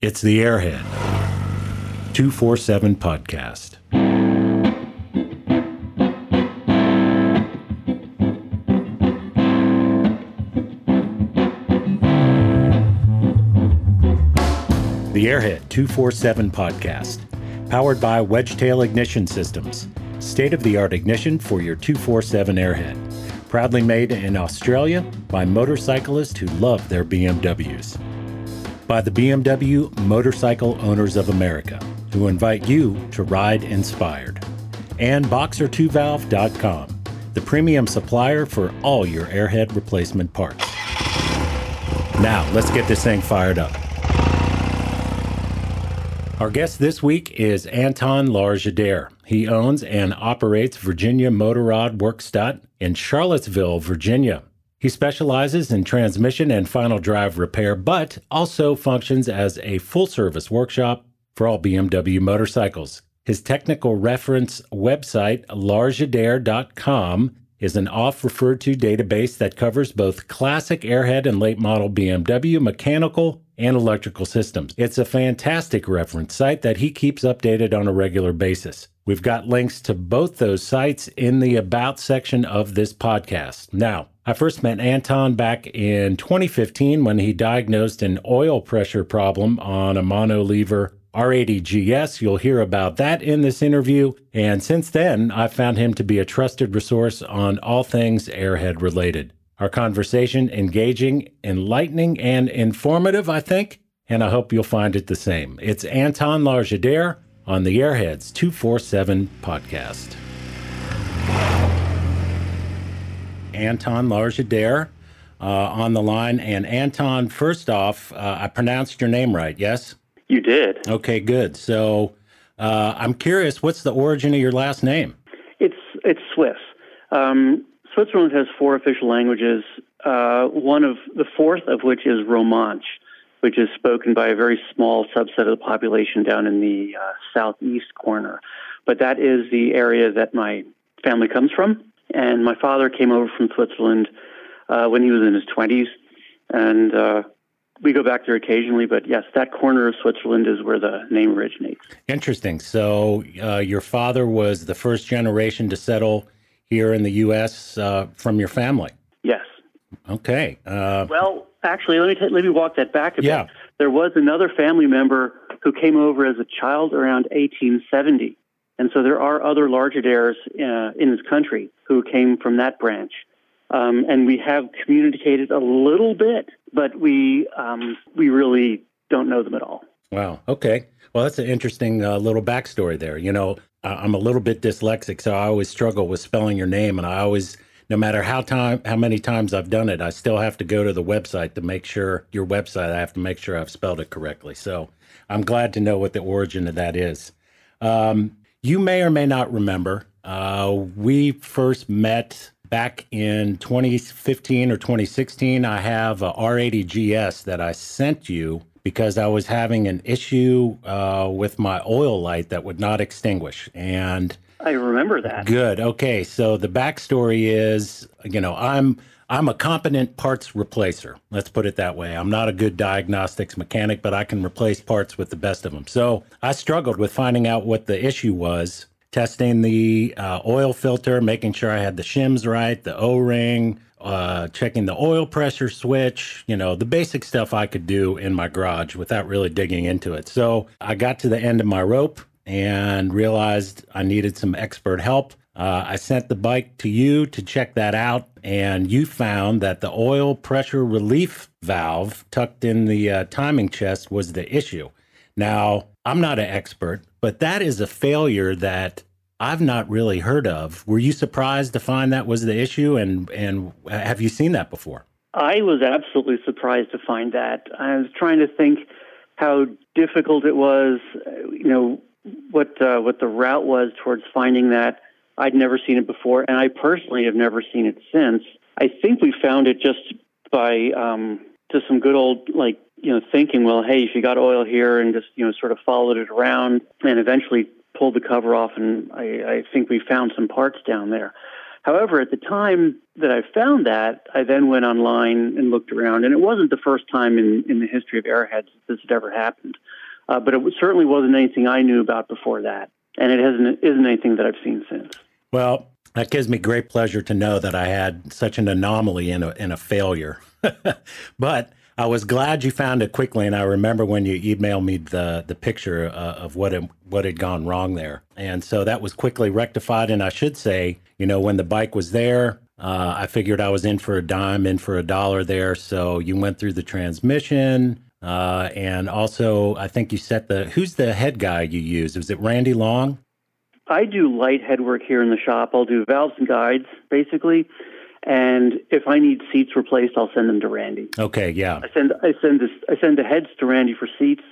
It's the Airhead 247 podcast. The Airhead 247 podcast, powered by Wedgetail Ignition Systems, state of the art ignition for your 247 Airhead. Proudly made in Australia by motorcyclists who love their BMWs. By the BMW Motorcycle Owners of America, who invite you to ride inspired. And Boxer2Valve.com, the premium supplier for all your airhead replacement parts. Now, let's get this thing fired up. Our guest this week is Anton Largiader. He owns and operates Virginia Motorrad Werkstatt in Charlottesville, Virginia. He specializes in transmission and final drive repair, but also functions as a full service workshop for all BMW motorcycles. His technical reference website, largiader.com, is an oft referred to database that covers both classic airhead and late model BMW mechanical and electrical systems. It's a fantastic reference site that he keeps updated on a regular basis. We've got links to both those sites in the About section of this podcast. Now, I first met Anton back in 2015 when he diagnosed an oil pressure problem on a monolever R80GS. You'll hear about that in this interview. And since then, I've found him to be a trusted resource on all things airhead related. Our conversation engaging, enlightening, and informative, I think, and I hope you'll find it the same. It's Anton Largiader on the Airheads 247 podcast. Anton Largiader uh, on the line. And Anton, first off, uh, I pronounced your name right, yes? You did. Okay, good. So uh, I'm curious, what's the origin of your last name? It's it's Swiss. Um, Switzerland has four official languages. Uh, one of the fourth of which is Romansh, which is spoken by a very small subset of the population down in the uh, southeast corner. But that is the area that my family comes from. And my father came over from Switzerland uh, when he was in his 20s, and uh, we go back there occasionally, but yes, that corner of Switzerland is where the name originates. Interesting. So, uh, your father was the first generation to settle here in the U.S. Uh, from your family. Yes. Okay. Uh, well, actually, let me t- let me walk that back a yeah. bit. There was another family member who came over as a child around 1870, and so there are other Largiaders uh, in this country who came from that branch. Um, and we have communicated a little bit, but we um, we really don't know them at all. Wow. Okay. Well, that's an interesting uh, little backstory there. You know, I'm a little bit dyslexic, so I always struggle with spelling your name, and I always, no matter how time how many times I've done it, I still have to go to the website to make sure your website. I have to make sure I've spelled it correctly. So I'm glad to know what the origin of that is. Um, you may or may not remember. Uh, we first met back in 2015 or 2016, I have a R80GS that I sent you because I was having an issue uh, with my oil light that would not extinguish. And I remember that. Good. Okay. So the backstory is, you know, I'm I'm a competent parts replacer. Let's put it that way. I'm not a good diagnostics mechanic, but I can replace parts with the best of them. So I struggled with finding out what the issue was testing the uh, oil filter, making sure I had the shims right, the O ring, uh, checking the oil pressure switch, you know, the basic stuff I could do in my garage without really digging into it. So I got to the end of my rope and realized I needed some expert help. Uh, I sent the bike to you to check that out, and you found that the oil pressure relief valve tucked in the uh, timing chest was the issue. Now, I'm not an expert, but that is a failure that I've not really heard of. Were you surprised to find that was the issue, and and have you seen that before? I was absolutely surprised to find that. I was trying to think how difficult it was, you know, what uh, what the route was towards finding that. I'd never seen it before, and I personally have never seen it since. I think we found it just by um, just some good old like you know thinking. Well, hey, if you got oil here, and just you know sort of followed it around, and eventually pulled the cover off, and I, I think we found some parts down there. However, at the time that I found that, I then went online and looked around, and it wasn't the first time in, in the history of airheads this had ever happened. Uh, but it certainly wasn't anything I knew about before that, and it hasn't isn't anything that I've seen since. Well, that gives me great pleasure to know that I had such an anomaly in a in a failure. but I was glad you found it quickly, and I remember when you emailed me the the picture uh, of what it, what had gone wrong there, and so that was quickly rectified. And I should say, you know, when the bike was there, uh, I figured I was in for a dime, in for a dollar there. So you went through the transmission, uh, and also I think you set the who's the head guy you use? Was it Randy Long? I do light head work here in the shop. I'll do valves and guides basically. And if I need seats replaced, I'll send them to Randy. Okay, yeah. I send I send this I send the heads to Randy for seats,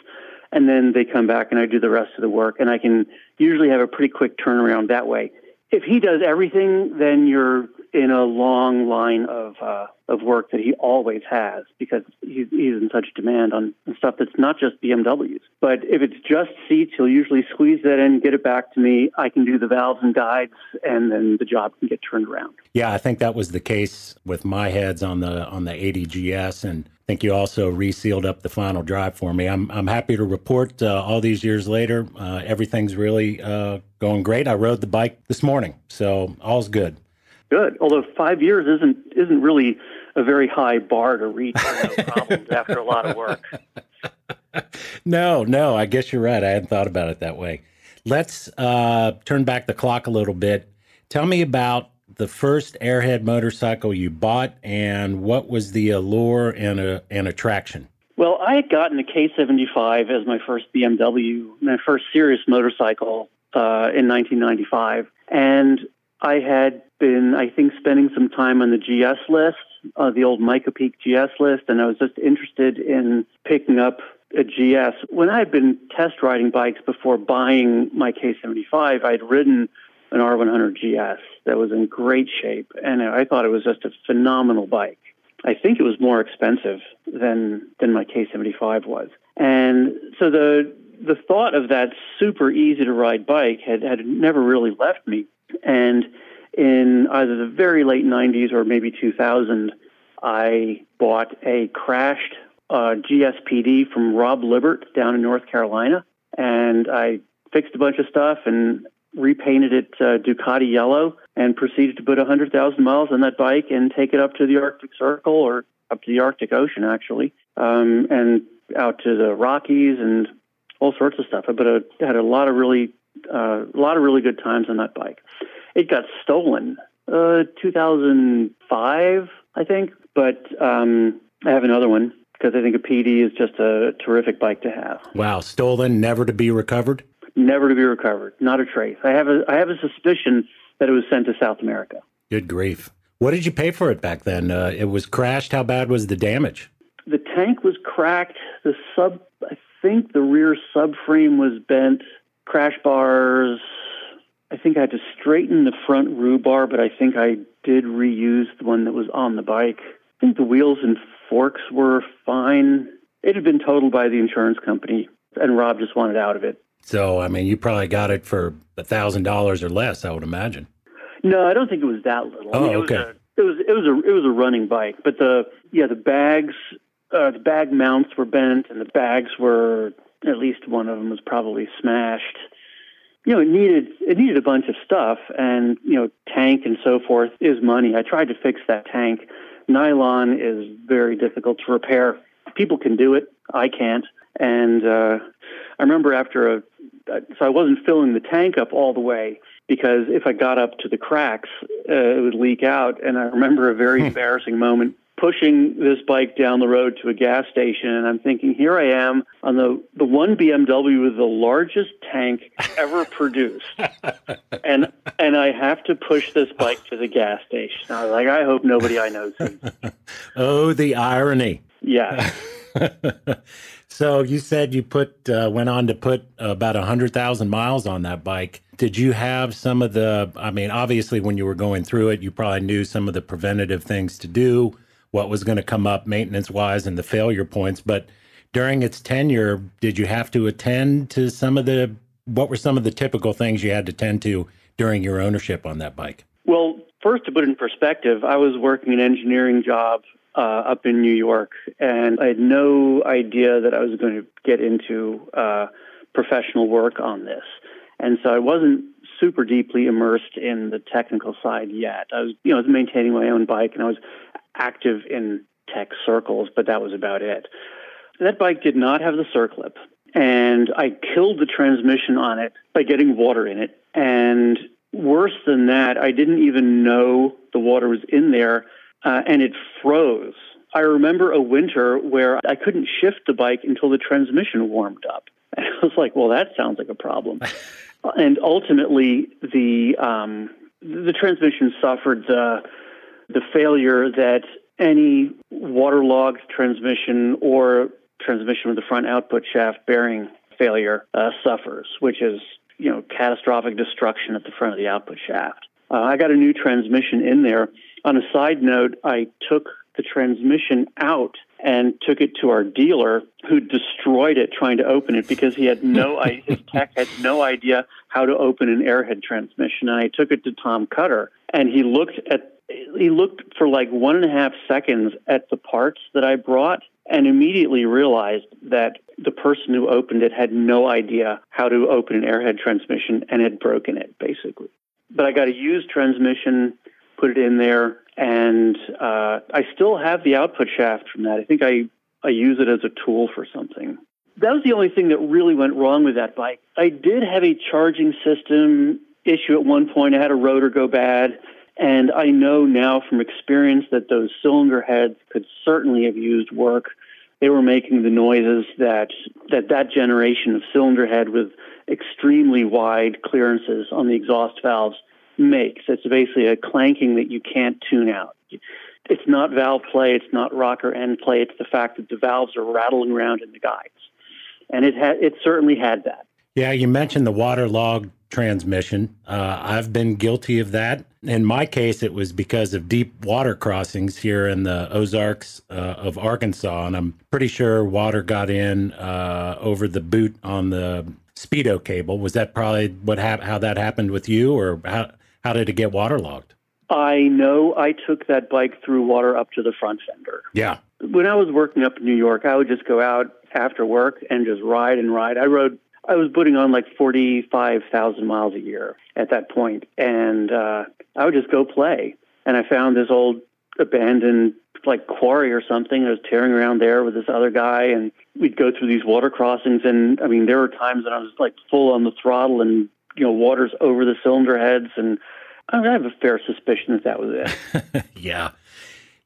and then they come back and I do the rest of the work. And I can usually have a pretty quick turnaround that way. If he does everything, then you're in a long line of uh, of work that he always has because he's, he's in such demand on stuff that's not just BMWs. But if it's just seats, he'll usually squeeze that in, get it back to me. I can do the valves and guides, and then the job can get turned around. Yeah, I think that was the case with my heads on the on the 80GS, and I think you also resealed up the final drive for me. I'm I'm happy to report uh, all these years later, uh, everything's really uh, going great. I rode the bike this morning, so all's good good. Although five years isn't isn't really a very high bar to reach problems after a lot of work. No, no, I guess you're right. I hadn't thought about it that way. Let's uh, turn back the clock a little bit. Tell me about the first airhead motorcycle you bought and what was the allure and, a, and attraction? Well, I had gotten a K75 as my first BMW, my first serious motorcycle uh, in 1995. And I had been, I think, spending some time on the GS list, uh, the old Mica Peak GS list, and I was just interested in picking up a GS. When I had been test riding bikes before buying my K75, I'd ridden an R100 GS that was in great shape, and I thought it was just a phenomenal bike. I think it was more expensive than than my K75 was, and so the the thought of that super easy to ride bike had had never really left me. And in either the very late 90s or maybe 2000, I bought a crashed uh, GSPD from Rob Libert down in North Carolina. And I fixed a bunch of stuff and repainted it uh, Ducati yellow and proceeded to put 100,000 miles on that bike and take it up to the Arctic Circle or up to the Arctic Ocean, actually, um, and out to the Rockies and all sorts of stuff. But I had a lot of really uh, a lot of really good times on that bike. It got stolen, uh, 2005, I think, but um, I have another one because I think a PD is just a terrific bike to have. Wow, stolen, never to be recovered. Never to be recovered, not a trace. I have a I have a suspicion that it was sent to South America. Good grief! What did you pay for it back then? Uh, it was crashed. How bad was the damage? The tank was cracked. The sub, I think, the rear subframe was bent crash bars. I think I had to straighten the front rue bar, but I think I did reuse the one that was on the bike. I think the wheels and forks were fine. It had been totaled by the insurance company, and Rob just wanted out of it. So, I mean, you probably got it for a thousand dollars or less, I would imagine. No, I don't think it was that little. Oh, I mean, okay. It was, a, it was it was a it was a running bike, but the yeah the bags uh, the bag mounts were bent, and the bags were at least one of them was probably smashed. You know, it needed it needed a bunch of stuff, and you know, tank and so forth is money. I tried to fix that tank. Nylon is very difficult to repair. People can do it. I can't. And uh, I remember after a so I wasn't filling the tank up all the way because if I got up to the cracks, uh, it would leak out. And I remember a very hmm. embarrassing moment pushing this bike down the road to a gas station and I'm thinking here I am on the the one BMW with the largest tank ever produced and and I have to push this bike to the gas station. I was like I hope nobody I know sees. oh the irony. Yeah. so you said you put uh, went on to put about a 100,000 miles on that bike. Did you have some of the I mean obviously when you were going through it you probably knew some of the preventative things to do what was going to come up maintenance wise and the failure points. But during its tenure, did you have to attend to some of the what were some of the typical things you had to tend to during your ownership on that bike? Well, first, to put it in perspective, I was working an engineering job uh, up in New York, and I had no idea that I was going to get into uh, professional work on this. And so I wasn't super deeply immersed in the technical side yet. I was, you know, I was maintaining my own bike, and I was active in tech circles, but that was about it. That bike did not have the circlip, and I killed the transmission on it by getting water in it. And worse than that, I didn't even know the water was in there, uh, and it froze. I remember a winter where I couldn't shift the bike until the transmission warmed up. And I was like, well, that sounds like a problem. and ultimately, the um, the transmission suffered the the failure that any waterlogged transmission or transmission with the front output shaft bearing failure uh, suffers, which is you know catastrophic destruction at the front of the output shaft. Uh, I got a new transmission in there. On a side note, I took the transmission out and took it to our dealer who destroyed it trying to open it because he had no his tech had no idea how to open an airhead transmission and I took it to Tom Cutter and he looked at he looked for like one and a half seconds at the parts that I brought and immediately realized that the person who opened it had no idea how to open an airhead transmission and had broken it, basically. But I got a used transmission, put it in there, and uh, I still have the output shaft from that. I think I, I use it as a tool for something. That was the only thing that really went wrong with that bike. I did have a charging system issue at one point. I had a rotor go bad. And I know now from experience that those cylinder heads could certainly have used work. They were making the noises that that, that generation of cylinder head with extremely wide clearances on the exhaust valves makes. It's basically a clanking that you can't tune out. It's not valve play, it's not rocker end play, it's the fact that the valves are rattling around in the guides. And it had it certainly had that. Yeah, you mentioned the waterlogged transmission. Uh, I've been guilty of that. In my case, it was because of deep water crossings here in the Ozarks uh, of Arkansas, and I'm pretty sure water got in uh, over the boot on the speedo cable. Was that probably what hap- how that happened with you, or how how did it get waterlogged? I know I took that bike through water up to the front fender. Yeah. When I was working up in New York, I would just go out after work and just ride and ride. I rode I was putting on like 45,000 miles a year at that point, and uh, I would just go play. And I found this old abandoned like quarry or something. I was tearing around there with this other guy, and we'd go through these water crossings. And I mean, there were times that I was like full on the throttle, and you know, water's over the cylinder heads, and I, mean, I have a fair suspicion that that was it. yeah.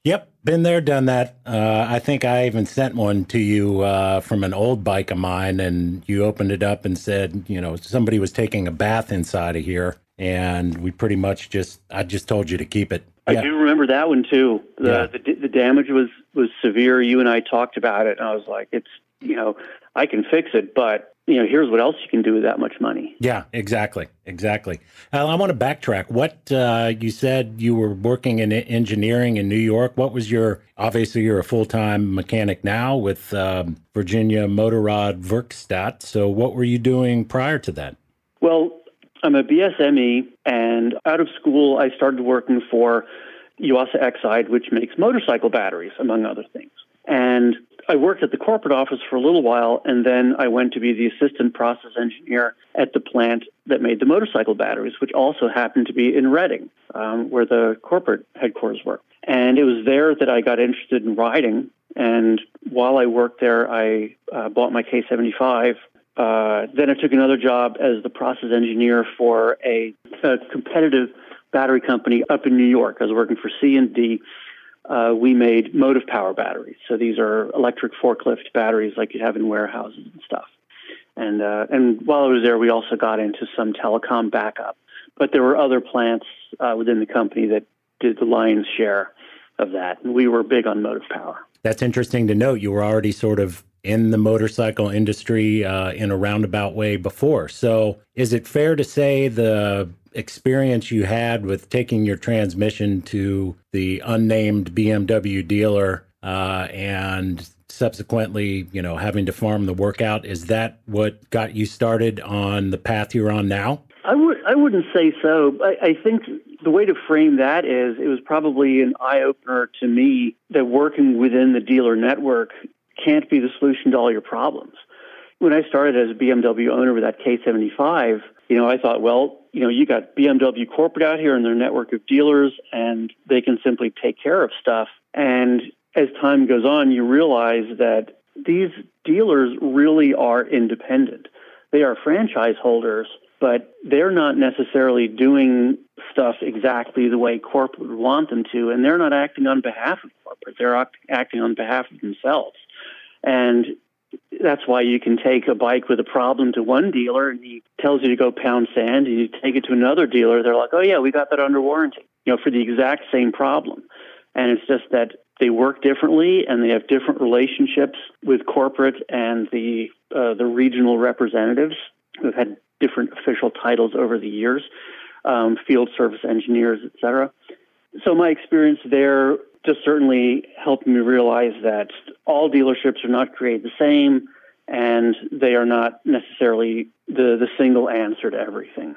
Yep, been there, done that. Uh, I think I even sent one to you uh, from an old bike of mine, and you opened it up and said, you know, somebody was taking a bath inside of here, and we pretty much just, I just told you to keep it. I yeah. do remember that one too. The, yeah. the the damage was was severe. You and I talked about it, and I was like, it's you know, I can fix it, but you know, here's what else you can do with that much money. Yeah, exactly, exactly. Uh, I want to backtrack. What uh, you said you were working in engineering in New York. What was your? Obviously, you're a full time mechanic now with um, Virginia Motorrad Werkstatt. So, what were you doing prior to that? Well, I'm a BSME, and out of school, I started working for Yuasa Exide, which makes motorcycle batteries, among other things. And I worked at the corporate office for a little while, and then I went to be the assistant process engineer at the plant that made the motorcycle batteries, which also happened to be in Reading, um, where the corporate headquarters were. And it was there that I got interested in riding. And while I worked there, I uh, bought my K75. Uh, then I took another job as the process engineer for a, a competitive battery company up in New York. I was working for C and D uh, we made motive power batteries. So these are electric forklift batteries like you have in warehouses and stuff. And uh, and while I was there, we also got into some telecom backup. But there were other plants uh, within the company that did the lion's share of that. And we were big on motive power. That's interesting to note. You were already sort of in the motorcycle industry uh, in a roundabout way before. So, is it fair to say the experience you had with taking your transmission to the unnamed BMW dealer uh, and subsequently, you know, having to farm the workout, is that what got you started on the path you're on now? I would I wouldn't say so. I, I think the way to frame that is it was probably an eye opener to me that working within the dealer network can't be the solution to all your problems. When I started as a BMW owner with that K75, you know, I thought, well, you know, you got BMW corporate out here and their network of dealers, and they can simply take care of stuff. And as time goes on, you realize that these dealers really are independent. They are franchise holders, but they're not necessarily doing stuff exactly the way corporate would want them to, and they're not acting on behalf of corporate. They're acting on behalf of themselves. And that's why you can take a bike with a problem to one dealer and he tells you to go pound sand and you take it to another dealer. They're like oh yeah we got that under warranty you know for the exact same problem. And it's just that they work differently and they have different relationships with corporate and the uh, the regional representatives who've had different official titles over the years um, field service engineers etc so my experience there just certainly helped me realize that all dealerships are not created the same and they are not necessarily the, the single answer to everything.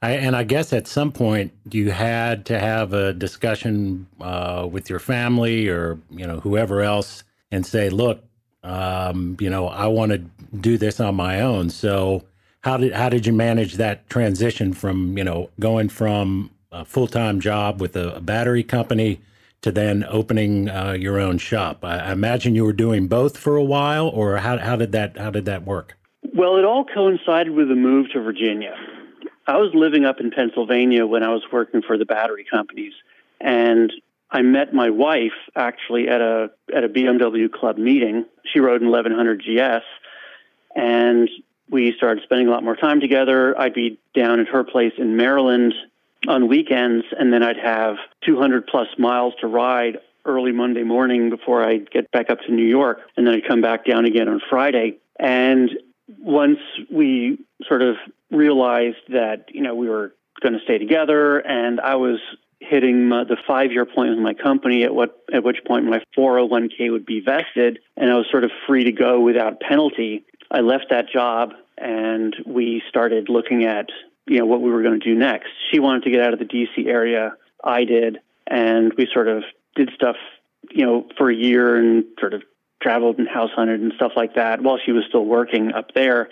I, and I guess at some point you had to have a discussion uh, with your family or you know whoever else and say, look, um, you know, I want to do this on my own. So how did how did you manage that transition from you know going from a full time job with a, a battery company to then opening uh, your own shop. I, I, imagine you were doing both for a while, or how, how did that how did that work? Well, it all coincided with the move to Virginia. I was living up in Pennsylvania when I was working for the battery companies, and I met my wife actually at a at a BMW club meeting. She rode an 1100 GS, and we started spending a lot more time together. I'd be down at her place in Maryland on weekends, and then I'd have 200 plus miles to ride early Monday morning before I'd get back up to New York, and then I'd come back down again on Friday. And once we sort of realized that you know we were going to stay together, and I was hitting my, the five year point with my company at what at which point my 401k would be vested and I was sort of free to go without penalty. I left that job and we started looking at you know what we were going to do next. She wanted to get out of the DC area. I did, and we sort of did stuff, you know, for a year and sort of traveled and house hunted and stuff like that while she was still working up there.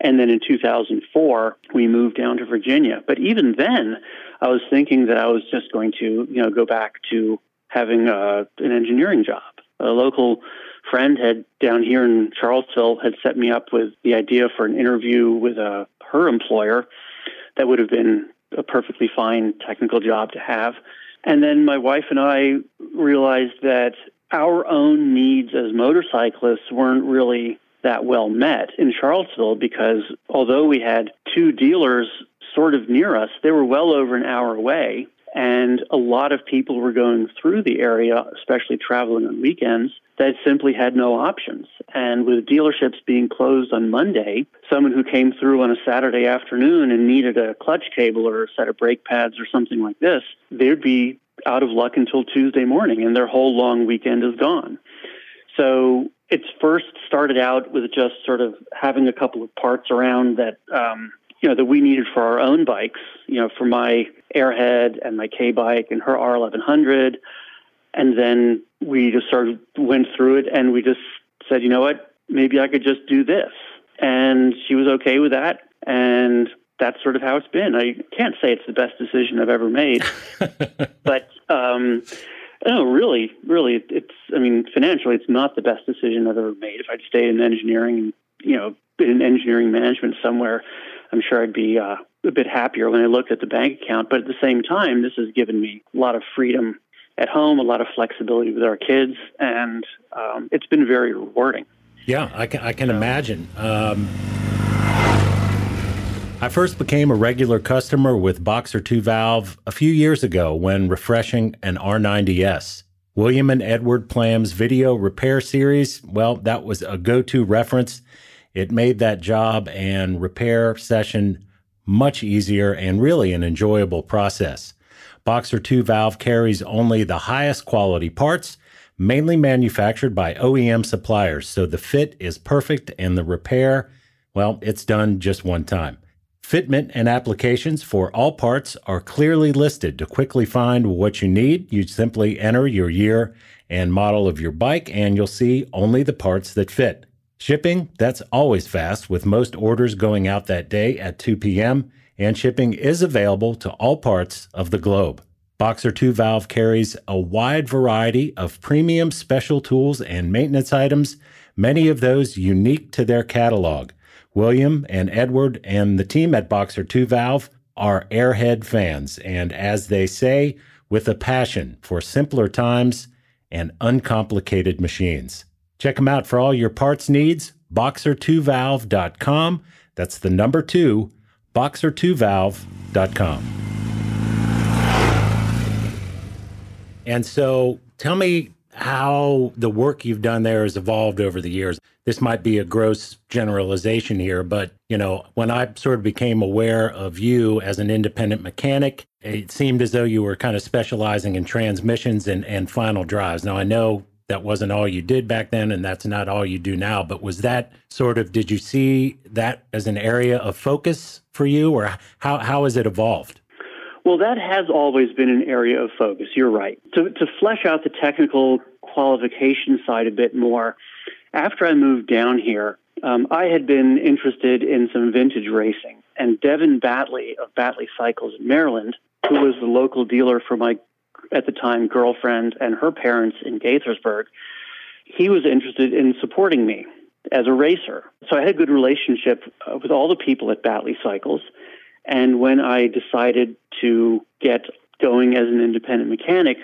And then in 2004, we moved down to Virginia. But even then, I was thinking that I was just going to, you know, go back to having uh, an engineering job. A local friend had down here in Charlottesville had set me up with the idea for an interview with a uh, her employer that would have been a perfectly fine technical job to have. And then my wife and I realized that our own needs as motorcyclists weren't really that well met in Charlottesville because although we had two dealers sort of near us, they were well over an hour away. And a lot of people were going through the area, especially traveling on weekends, that simply had no options. And with dealerships being closed on Monday, someone who came through on a Saturday afternoon and needed a clutch cable or a set of brake pads or something like this, they'd be out of luck until Tuesday morning and their whole long weekend is gone. So it's first started out with just sort of having a couple of parts around that um, you know that we needed for our own bikes. You know, for my Airhead and my K bike and her R1100, and then we just sort of went through it and we just said, you know what, maybe I could just do this, and she was okay with that, and that's sort of how it's been. I can't say it's the best decision I've ever made, but um, no, really, really, it's. I mean, financially, it's not the best decision I've ever made. If I'd stayed in engineering, you know, been in engineering management somewhere, I'm sure I'd be uh, a bit happier when I looked at the bank account. But at the same time, this has given me a lot of freedom at home, a lot of flexibility with our kids, and um, it's been very rewarding. Yeah, I can, I can imagine. Um, I first became a regular customer with Boxer 2 Valve a few years ago when refreshing an R90S. William and Edward Plam's video repair series, well, that was a go to reference. It made that job and repair session much easier and really an enjoyable process. Boxer 2 valve carries only the highest quality parts, mainly manufactured by OEM suppliers, so the fit is perfect and the repair, well, it's done just one time. Fitment and applications for all parts are clearly listed. To quickly find what you need, you simply enter your year and model of your bike, and you'll see only the parts that fit. Shipping, that's always fast, with most orders going out that day at 2 p.m., and shipping is available to all parts of the globe. Boxer 2 Valve carries a wide variety of premium special tools and maintenance items, many of those unique to their catalog. William and Edward and the team at Boxer 2 Valve are airhead fans, and as they say, with a passion for simpler times and uncomplicated machines. Check them out for all your parts needs, boxer2valve.com. That's the number two, boxer2valve.com. And so tell me how the work you've done there has evolved over the years. This might be a gross generalization here, but you know, when I sort of became aware of you as an independent mechanic, it seemed as though you were kind of specializing in transmissions and, and final drives. Now I know that wasn't all you did back then and that's not all you do now, but was that sort of did you see that as an area of focus for you or how how has it evolved? Well, that has always been an area of focus. You're right. To, to flesh out the technical qualification side a bit more, after I moved down here, um, I had been interested in some vintage racing. And Devin Battley of Battley Cycles in Maryland, who was the local dealer for my, at the time, girlfriend and her parents in Gaithersburg, he was interested in supporting me as a racer. So I had a good relationship uh, with all the people at Battley Cycles. And when I decided to get going as an independent mechanic,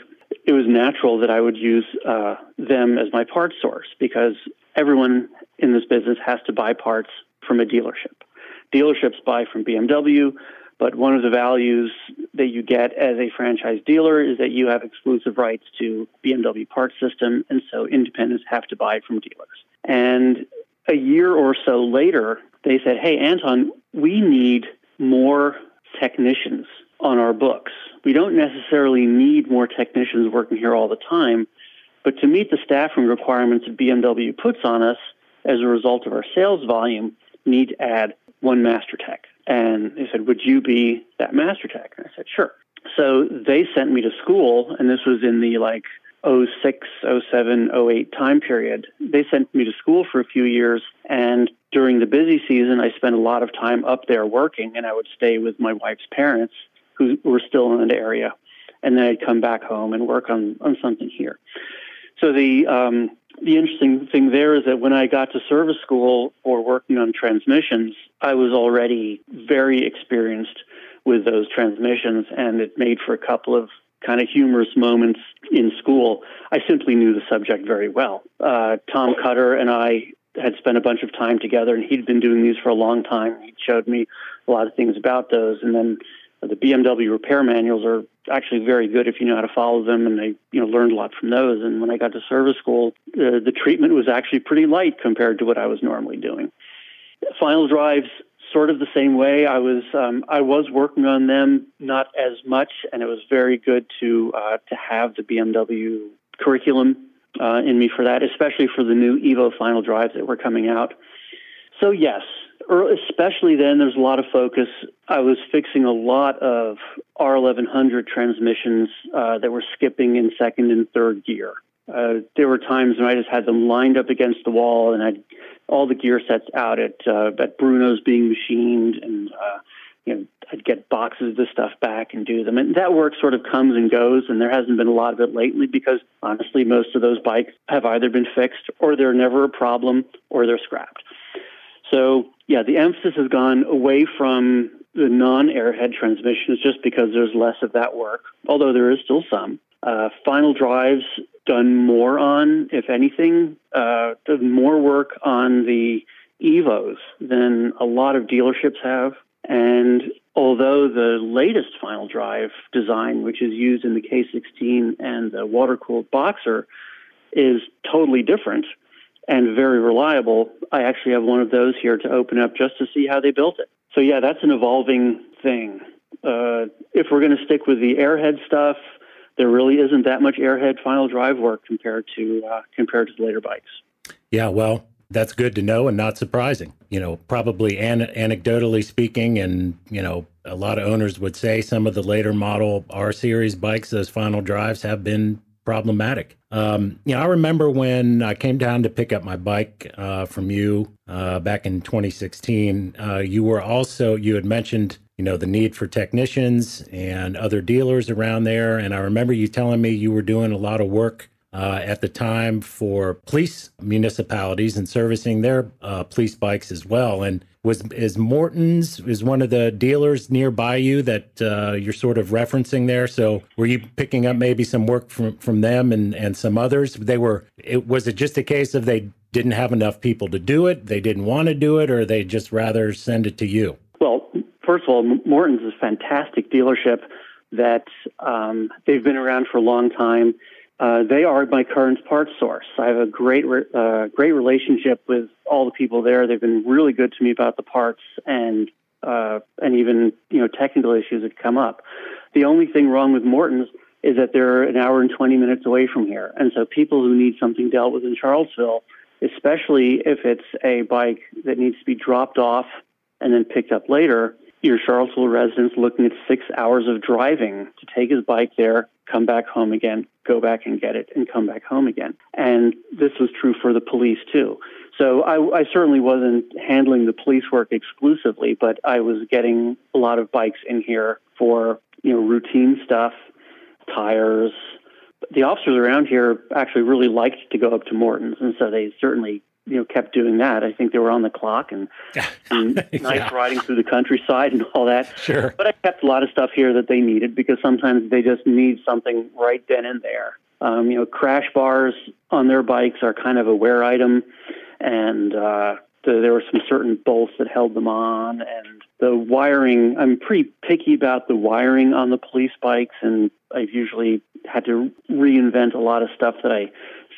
it was natural that I would use uh, them as my part source because everyone in this business has to buy parts from a dealership. Dealerships buy from BMW, but one of the values that you get as a franchise dealer is that you have exclusive rights to BMW parts system, and so independents have to buy from dealers. And a year or so later, they said, "Hey, Anton, we need more technicians on our books. We don't necessarily need more technicians working here all the time, but to meet the staffing requirements that BMW puts on us as a result of our sales volume, need to add one master tech. And they said, Would you be that master tech? And I said, Sure. So they sent me to school, and this was in the like 06, 07, 08 time period. They sent me to school for a few years, and during the busy season, I spent a lot of time up there working, and I would stay with my wife's parents who were still in the area, and then I'd come back home and work on, on something here. So the um, the interesting thing there is that when I got to service school or working on transmissions, I was already very experienced with those transmissions, and it made for a couple of kind of humorous moments in school. I simply knew the subject very well. Uh, Tom Cutter and I had spent a bunch of time together, and he'd been doing these for a long time. He showed me a lot of things about those, and then the BMW repair manuals are actually very good if you know how to follow them, and I you know learned a lot from those. And when I got to service school, uh, the treatment was actually pretty light compared to what I was normally doing. Final drives, sort of the same way. I was um, I was working on them, not as much, and it was very good to uh, to have the BMW curriculum uh, in me for that, especially for the new Evo final drives that were coming out. So yes, especially then, there's a lot of focus. I was fixing a lot of R1100 transmissions uh, that were skipping in second and third gear. Uh, there were times when I just had them lined up against the wall, and I'd all the gear sets out at uh, at Bruno's being machined, and uh, you know I'd get boxes of this stuff back and do them. And that work sort of comes and goes, and there hasn't been a lot of it lately because honestly, most of those bikes have either been fixed or they're never a problem or they're scrapped. So yeah, the emphasis has gone away from the non-airhead transmissions just because there's less of that work, although there is still some. Uh, final drives done more on, if anything, uh, more work on the Evos than a lot of dealerships have. And although the latest final drive design, which is used in the K16 and the water cooled Boxer, is totally different, and very reliable. I actually have one of those here to open up just to see how they built it. So yeah, that's an evolving thing. Uh, if we're going to stick with the airhead stuff, there really isn't that much airhead final drive work compared to uh, compared to the later bikes. Yeah, well, that's good to know and not surprising. You know, probably an- anecdotally speaking, and you know, a lot of owners would say some of the later model R series bikes, those final drives have been problematic. Um, you know, I remember when I came down to pick up my bike uh, from you uh, back in 2016. Uh, you were also you had mentioned you know the need for technicians and other dealers around there, and I remember you telling me you were doing a lot of work uh, at the time for police municipalities and servicing their uh, police bikes as well. And was is Morton's is one of the dealers nearby you that uh, you're sort of referencing there? So were you picking up maybe some work from from them and and some others? They were. It was it just a case of they didn't have enough people to do it, they didn't want to do it, or they just rather send it to you? Well, first of all, Morton's is a fantastic dealership that um, they've been around for a long time uh, they are my current parts source. I have a great, uh, great relationship with all the people there. They've been really good to me about the parts and uh, and even you know technical issues that come up. The only thing wrong with Morton's is that they're an hour and 20 minutes away from here, and so people who need something dealt with in Charlottesville, especially if it's a bike that needs to be dropped off and then picked up later, your Charlottesville residents looking at six hours of driving to take his bike there, come back home again, go back and get it, and come back home again. And this was true for the police too. So I, I certainly wasn't handling the police work exclusively, but I was getting a lot of bikes in here for you know routine stuff, tires. The officers around here actually really liked to go up to Morton's, and so they certainly you know kept doing that. I think they were on the clock and, and nice yeah. riding through the countryside and all that. Sure. But I kept a lot of stuff here that they needed because sometimes they just need something right then and there. Um, you know, crash bars on their bikes are kind of a wear item, and uh, the, there were some certain bolts that held them on, and the wiring. I'm pretty picky about the wiring on the police bikes, and I've usually had to reinvent a lot of stuff that I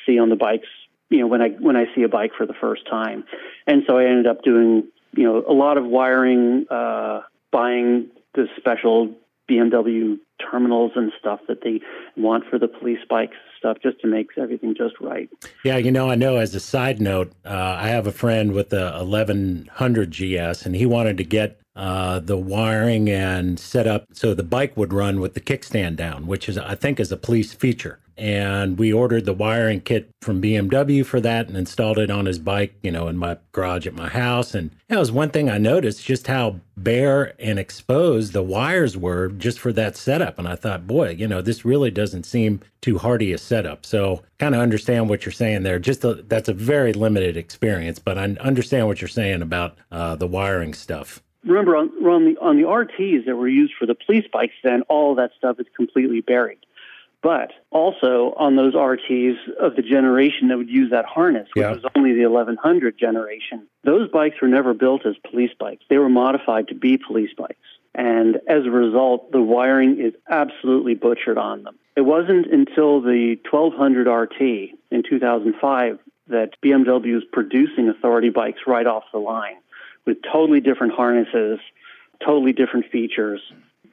see on the bikes you know when I when I see a bike for the first time, and so I ended up doing you know a lot of wiring, uh, buying the special BMW terminals and stuff that they want for the police bikes stuff just to make everything just right. Yeah, you know, I know as a side note, uh, I have a friend with a 1100 GS and he wanted to get uh, the wiring and set up so the bike would run with the kickstand down, which is I think is a police feature and we ordered the wiring kit from BMW for that and installed it on his bike, you know, in my garage at my house. And that was one thing I noticed just how bare and exposed the wires were just for that setup. And I thought, boy, you know, this really doesn't seem too hardy a setup. So kind of understand what you're saying there. Just a, that's a very limited experience, but I understand what you're saying about uh, the wiring stuff remember on, on, the on the RTs that were used for the police bikes, then all that stuff is completely buried but also on those RTs of the generation that would use that harness, which yeah. was only the 1100 generation. Those bikes were never built as police bikes. They were modified to be police bikes. And as a result, the wiring is absolutely butchered on them. It wasn't until the 1200 RT in 2005 that BMW was producing authority bikes right off the line with totally different harnesses, totally different features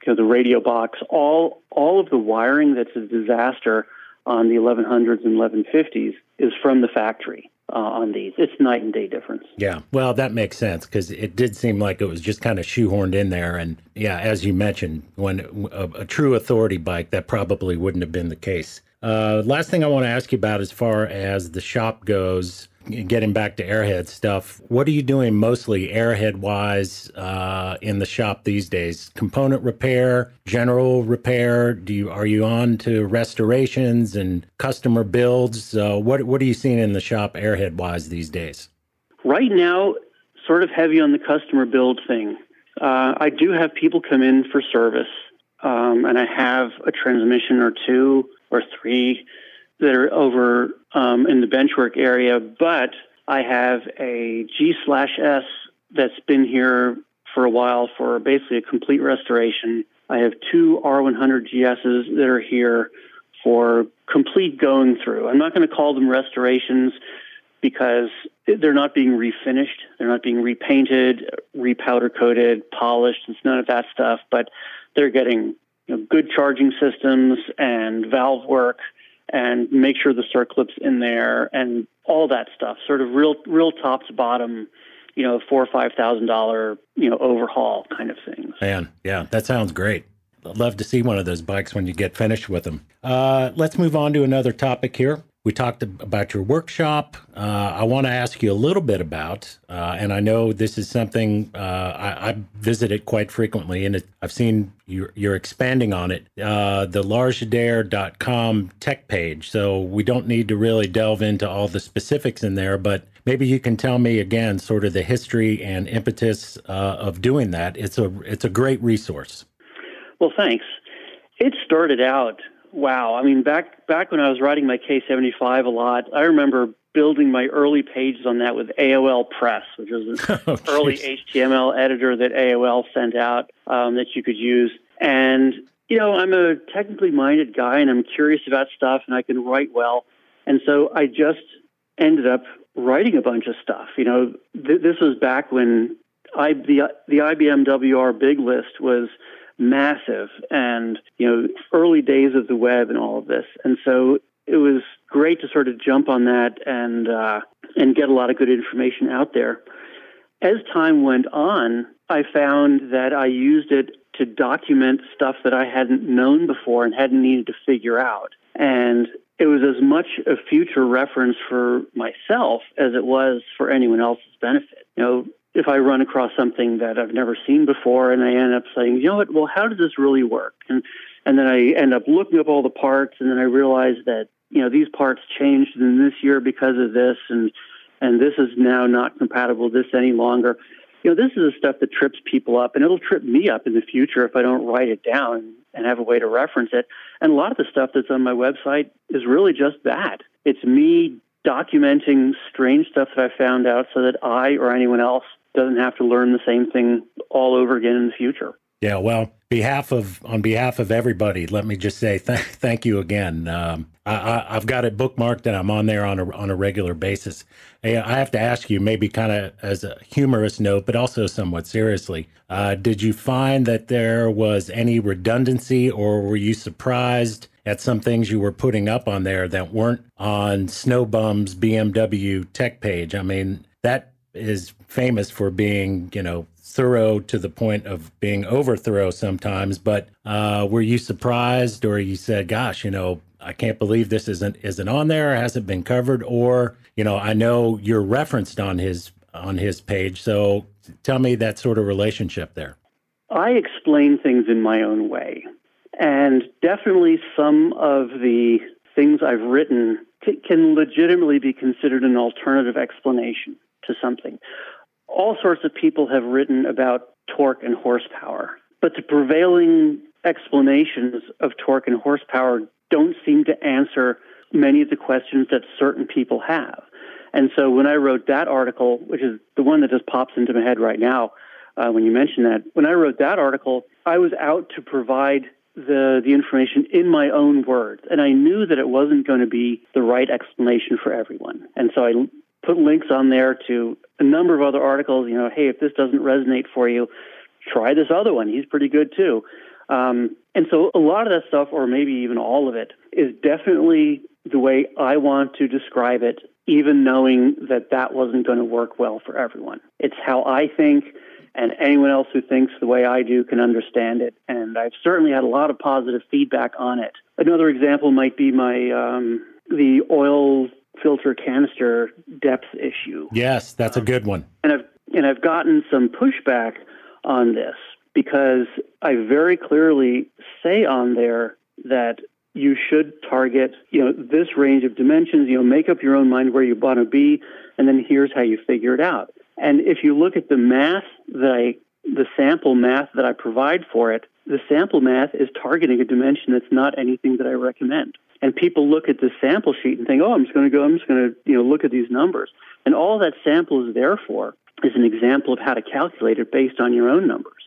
you know, the radio box, all all of the wiring that's a disaster on the 1100s and 1150s is from the factory. Uh, on these. It's night and day difference. Yeah, well, that makes sense because it did seem like it was just kind of shoehorned in there. And yeah, as you mentioned, when a, a true authority bike, that probably wouldn't have been the case. Uh, last thing I want to ask you about, as far as the shop goes, getting back to airhead stuff, what are you doing mostly airhead wise uh, in the shop these days? Component repair, general repair? Do you are you on to restorations and customer builds? Uh, what what are you seeing in the shop airhead wise these days? Right now, sort of heavy on the customer build thing. Uh, I do have people come in for service, um, and I have a transmission or two or three that are over um, in the benchwork area, but I have a G slash S that's been here for a while for basically a complete restoration. I have two R100 GSs that are here for complete going through. I'm not going to call them restorations because they're not being refinished. They're not being repainted, repowder coated, polished. It's none of that stuff, but they're getting you know, good charging systems and valve work and make sure the circlip's in there and all that stuff. Sort of real, real top to bottom, you know, four or five thousand dollar, you know, overhaul kind of things. Man, yeah, that sounds great. I'd love to see one of those bikes when you get finished with them. Uh, let's move on to another topic here. We talked about your workshop. Uh, I want to ask you a little bit about, uh, and I know this is something uh, I, I, visit it quite frequently, and it, I've seen you're, you're, expanding on it. Uh, the largiader.com tech page. So we don't need to really delve into all the specifics in there, but maybe you can tell me again, sort of the history and impetus uh, of doing that. It's a it's a great resource. Well, thanks. It started out wow. I mean, back back when I was writing my K75 a lot, I remember building my early pages on that with AOL Press, which was an oh, early HTML editor that AOL sent out um, that you could use. And you know, I'm a technically minded guy, and I'm curious about stuff, and I can write well. And so I just ended up writing a bunch of stuff. You know, th- this was back when I the the IBMWR Big List was massive and, you know, early days of the web and all of this. And so it was great to sort of jump on that and, uh, and get a lot of good information out there. As time went on, I found that I used it to document stuff that I hadn't known before and hadn't needed to figure out. And it was as much a future reference for myself as it was for anyone else's benefit. You know, if I run across something that I've never seen before and I end up saying, you know what, well, how does this really work? And and then I end up looking up all the parts and then I realize that, you know, these parts changed in this year because of this and and this is now not compatible with this any longer. You know, this is the stuff that trips people up and it'll trip me up in the future if I don't write it down and have a way to reference it. And a lot of the stuff that's on my website is really just that. It's me documenting strange stuff that I found out so that I or anyone else doesn't have to learn the same thing all over again in the future. Yeah, well, behalf of on behalf of everybody, let me just say th- thank you again. Um, I, have got it bookmarked and I'm on there on a on a regular basis. I have to ask you, maybe kind of as a humorous note, but also somewhat seriously. Uh, did you find that there was any redundancy, or were you surprised at some things you were putting up on there that weren't on Snowbum's BMW tech page? I mean, that is famous for being, you know, thorough to the point of being over thorough sometimes. But uh, were you surprised, or you said, "Gosh, you know, I can't believe this isn't isn't on there, hasn't been covered," or you know, I know you're referenced on his on his page, so tell me that sort of relationship there. I explain things in my own way, and definitely some of the things I've written can legitimately be considered an alternative explanation to something. All sorts of people have written about torque and horsepower, but the prevailing explanations of torque and horsepower don't seem to answer many of the questions that certain people have. And so when I wrote that article, which is the one that just pops into my head right now uh, when you mention that, when I wrote that article, I was out to provide the the information in my own words, and I knew that it wasn't going to be the right explanation for everyone. And so I put links on there to a number of other articles. You know, hey, if this doesn't resonate for you, try this other one. He's pretty good too. Um, and so a lot of that stuff, or maybe even all of it, is definitely the way I want to describe it, even knowing that that wasn't going to work well for everyone. It's how I think, and anyone else who thinks the way I do can understand it. And I've certainly had a lot of positive feedback on it. Another example might be my um, the oil filter canister depth issue. Yes, that's a good one. And I've and I've gotten some pushback on this because I very clearly say on there that you should target, you know, this range of dimensions, you know, make up your own mind where you want to be, and then here's how you figure it out. And if you look at the math that I, the sample math that I provide for it, the sample math is targeting a dimension that's not anything that I recommend. And people look at the sample sheet and think, oh, I'm just going to go, I'm just going to, you know, look at these numbers. And all that sample is there for is an example of how to calculate it based on your own numbers.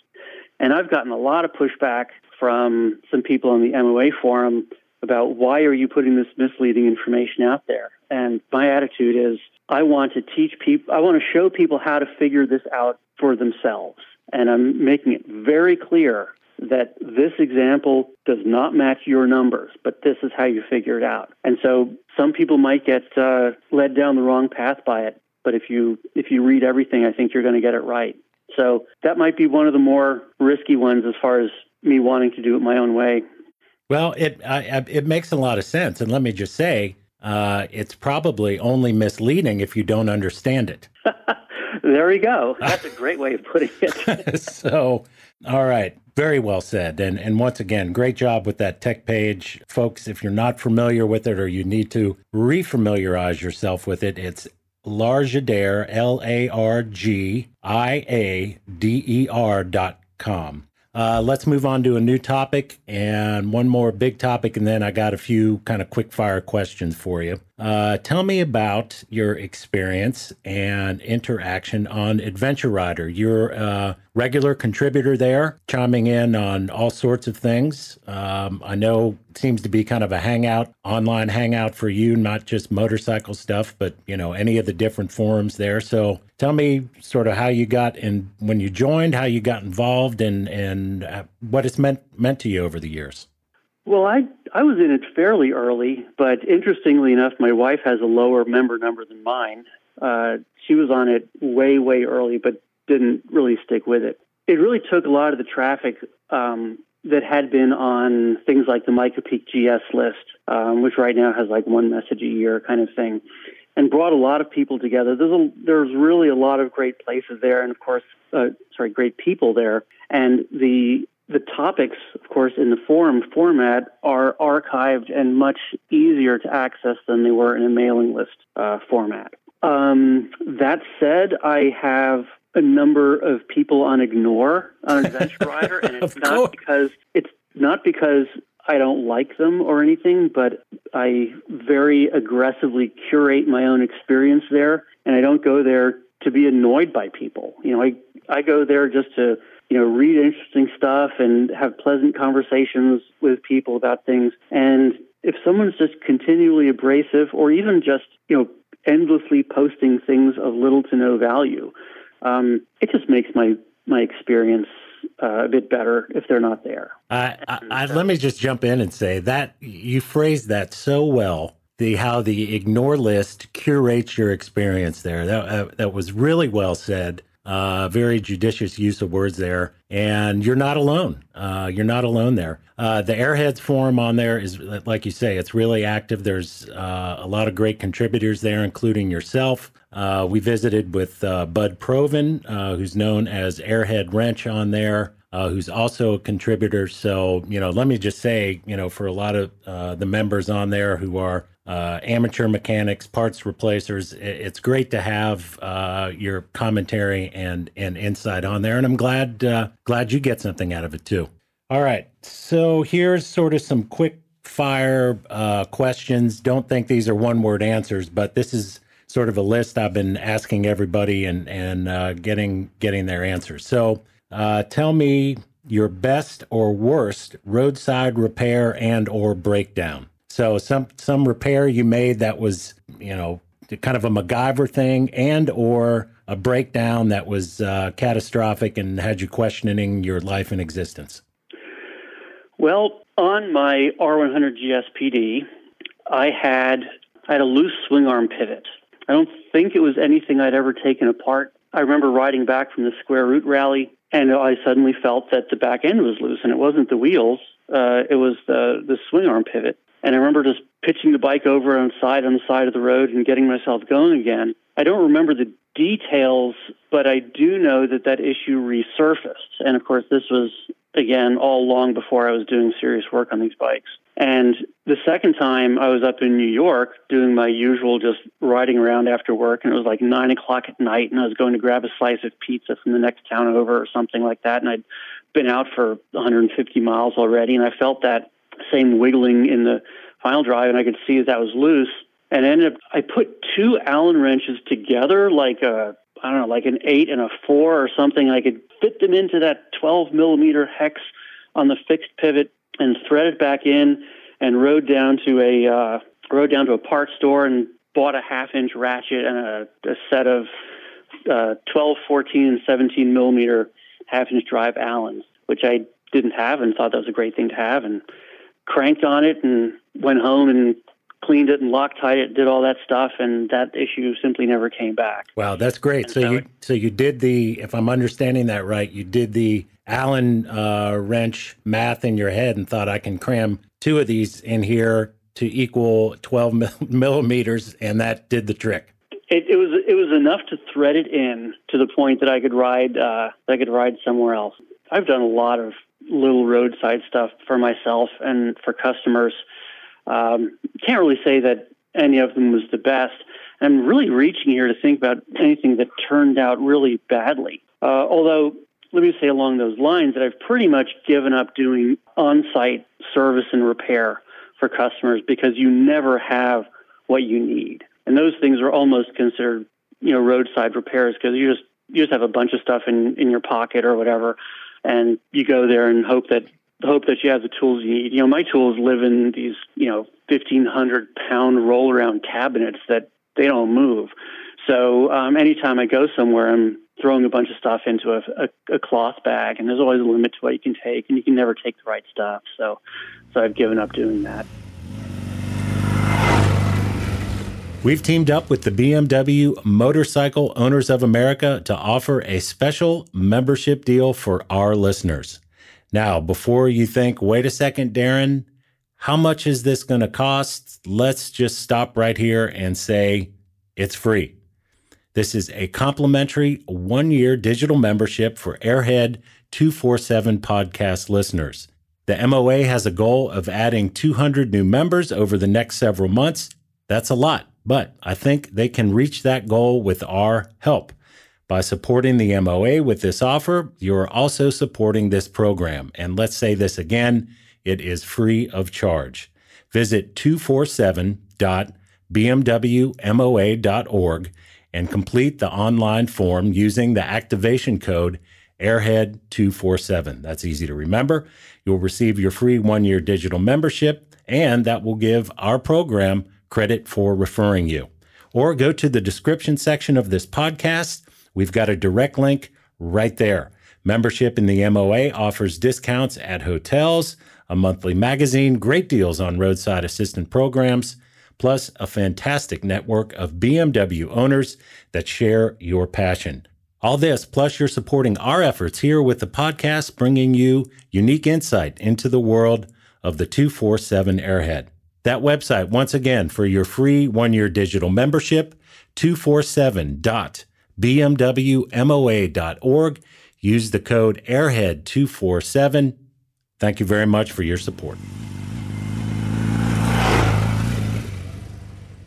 And I've gotten a lot of pushback from some people on the MOA forum about why are you putting this misleading information out there? And my attitude is I want to teach people, I want to show people how to figure this out for themselves. And I'm making it very clear that this example does not match your numbers, but this is how you figure it out. And so some people might get uh, led down the wrong path by it, but if you if you read everything, I think you're going to get it right. So that might be one of the more risky ones as far as me wanting to do it my own way. Well, it I, it makes a lot of sense, and let me just say, uh, it's probably only misleading if you don't understand it. there you go. That's a great way of putting it. so, all right. Very well said. And and once again, great job with that tech page. Folks, if you're not familiar with it or you need to refamiliarize yourself with it, it's Largiader, L A R G I A D E R dot com. Uh, let's move on to a new topic and one more big topic, and then I got a few kind of quick fire questions for you. Uh, tell me about your experience and interaction on Adventure Rider. You're a regular contributor there, chiming in on all sorts of things. Um, I know it seems to be kind of a hangout, online hangout for you, not just motorcycle stuff, but you know any of the different forums there. So tell me sort of how you got in when you joined, how you got involved, and and uh, what it's meant meant to you over the years. Well, I I was in it fairly early, but interestingly enough, my wife has a lower member number than mine. Uh, she was on it way way early, but didn't really stick with it. It really took a lot of the traffic um, that had been on things like the Mica Peak GS list, um, which right now has like one message a year kind of thing, and brought a lot of people together. There's a, there's really a lot of great places there, and of course, uh, sorry, great people there, and the the topics, of course, in the forum format are archived and much easier to access than they were in a mailing list uh, format. Um, that said, I have a number of people on Ignore on Adventure Rider, and it's not because it's not because I don't like them or anything, but I very aggressively curate my own experience there, and I don't go there to be annoyed by people. You know, I I go there just to you know, read interesting stuff and have pleasant conversations with people about things. And if someone's just continually abrasive or even just, you know, endlessly posting things of little to no value, um, it just makes my, my experience uh, a bit better if they're not there. I, I, let me just jump in and say that you phrased that so well. The how the ignore list curates your experience there. That uh, that was really well said. Uh, very judicious use of words there. And you're not alone. Uh, you're not alone there. Uh, the Airheads forum on there is, like you say, it's really active. There's uh, a lot of great contributors there, including yourself. Uh, we visited with uh, Bud Proven, who's known as Airhead Wrench on there. Uh, who's also a contributor. So, you know, let me just say, you know, for a lot of uh, the members on there who are uh, amateur mechanics, parts replacers. It's great to have uh, your commentary and and insight on there, and I'm glad uh, glad you get something out of it too. All right, so here's sort of some quick fire uh, questions. Don't think these are one word answers, but this is sort of a list I've been asking everybody and and uh, getting getting their answers. So uh, tell me your best or worst roadside repair and or breakdown. So some some repair you made that was you know kind of a MacGyver thing, and or a breakdown that was uh, catastrophic and had you questioning your life and existence. Well, on my R100 GSPD, I had I had a loose swing arm pivot. I don't think it was anything I'd ever taken apart. I remember riding back from the square root rally, and I suddenly felt that the back end was loose, and it wasn't the wheels; uh, it was the the swing arm pivot. And I remember just pitching the bike over on side on the side of the road and getting myself going again. I don't remember the details, but I do know that that issue resurfaced. And of course, this was again all long before I was doing serious work on these bikes. And the second time I was up in New York doing my usual just riding around after work, and it was like nine o'clock at night, and I was going to grab a slice of pizza from the next town over or something like that. And I'd been out for 150 miles already, and I felt that same wiggling in the final drive, and I could see that that was loose. And ended up, I put two Allen wrenches together, like a I don't know, like an eight and a four or something. I could fit them into that 12 millimeter hex on the fixed pivot and thread it back in, and rode down to a uh, rode down to a parts store and bought a half inch ratchet and a, a set of uh, 12, 14, and 17 millimeter half inch drive Allens, which I didn't have and thought that was a great thing to have and cranked on it and went home and cleaned it and Loctite it, did all that stuff, and that issue simply never came back. Wow, that's great. So, so you so you did the, if I'm understanding that right, you did the Allen uh, wrench math in your head and thought I can cram two of these in here to equal 12 millimeters, and that did the trick. It, it, was it was enough to thread it in to the point that I could ride uh, I could ride somewhere else. I've done a lot of little roadside stuff for myself and for customers. Um, can't really say that any of them was the best. I'm really reaching here to think about anything that turned out really badly. Uh, although, let me say along those lines that I've pretty much given up doing on site service and repair for customers because you never have what you need. And those things are almost considered, you know, roadside repairs because you just you just have a bunch of stuff in, in your pocket or whatever, and you go there and hope that hope that you have the tools you need. You know, my tools live in these, you know, 1,500 pound roll around cabinets that they don't move. So um, anytime I go somewhere, I'm throwing a bunch of stuff into a, a, a, cloth bag, and there's always a limit to what you can take, and you can never take the right stuff. So, so I've given up doing that. We've teamed up with the BMW Motorcycle Owners of America to offer a special membership deal for our listeners. Now, before you think, wait a second, Darren, how much is this going to cost? Let's just stop right here and say it's free. This is a complimentary one year digital membership for Airhead 247 podcast listeners. The MOA has a goal of adding 200 new members over the next several months. That's a lot, but I think they can reach that goal with our help. By supporting the MOA with this offer, you are also supporting this program. And let's say this again it is free of charge. Visit 247.bmwmoa.org and complete the online form using the activation code Airhead247. That's easy to remember. You'll receive your free one year digital membership, and that will give our program credit for referring you. Or go to the description section of this podcast We've got a direct link right there. Membership in the MOA offers discounts at hotels, a monthly magazine, great deals on roadside assistant programs, plus a fantastic network of BMW owners that share your passion. All this, plus you're supporting our efforts here with the podcast, bringing you unique insight into the world of the 247 Airhead. That website, once again, for your free one year digital membership, 247 bmwmoa.org. Use the code AIRHEAD247. Thank you very much for your support.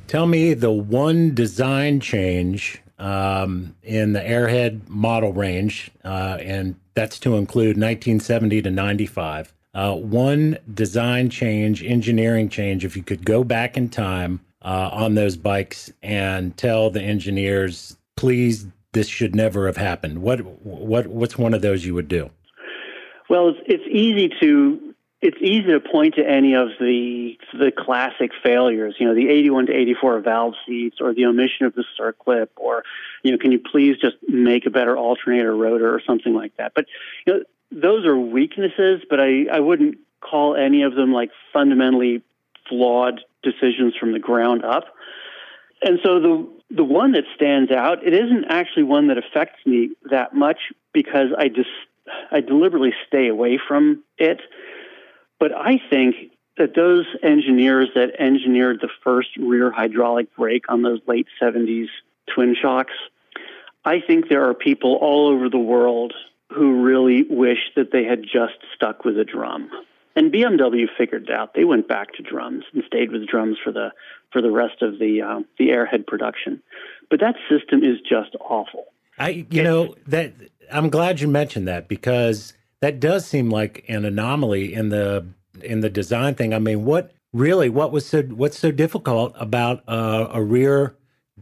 Tell me the one design change um, in the Airhead model range, uh, and that's to include 1970 to 95. Uh, one design change, engineering change, if you could go back in time uh, on those bikes and tell the engineers please, this should never have happened? What what what's one of those you would do? Well, it's, it's easy to it's easy to point to any of the the classic failures. You know, the 81 to 84 valve seats, or the omission of the circlip, or you know, can you please just make a better alternator rotor or something like that? But you know, those are weaknesses, but I I wouldn't call any of them like fundamentally flawed decisions from the ground up. And so the the one that stands out, it isn't actually one that affects me that much because I just I deliberately stay away from it. But I think that those engineers that engineered the first rear hydraulic brake on those late 70s twin shocks, I think there are people all over the world who really wish that they had just stuck with a drum. And BMW figured it out. They went back to drums and stayed with drums for the for the rest of the uh, the Airhead production. But that system is just awful. I you know that I'm glad you mentioned that because that does seem like an anomaly in the in the design thing. I mean, what really what was so what's so difficult about uh, a rear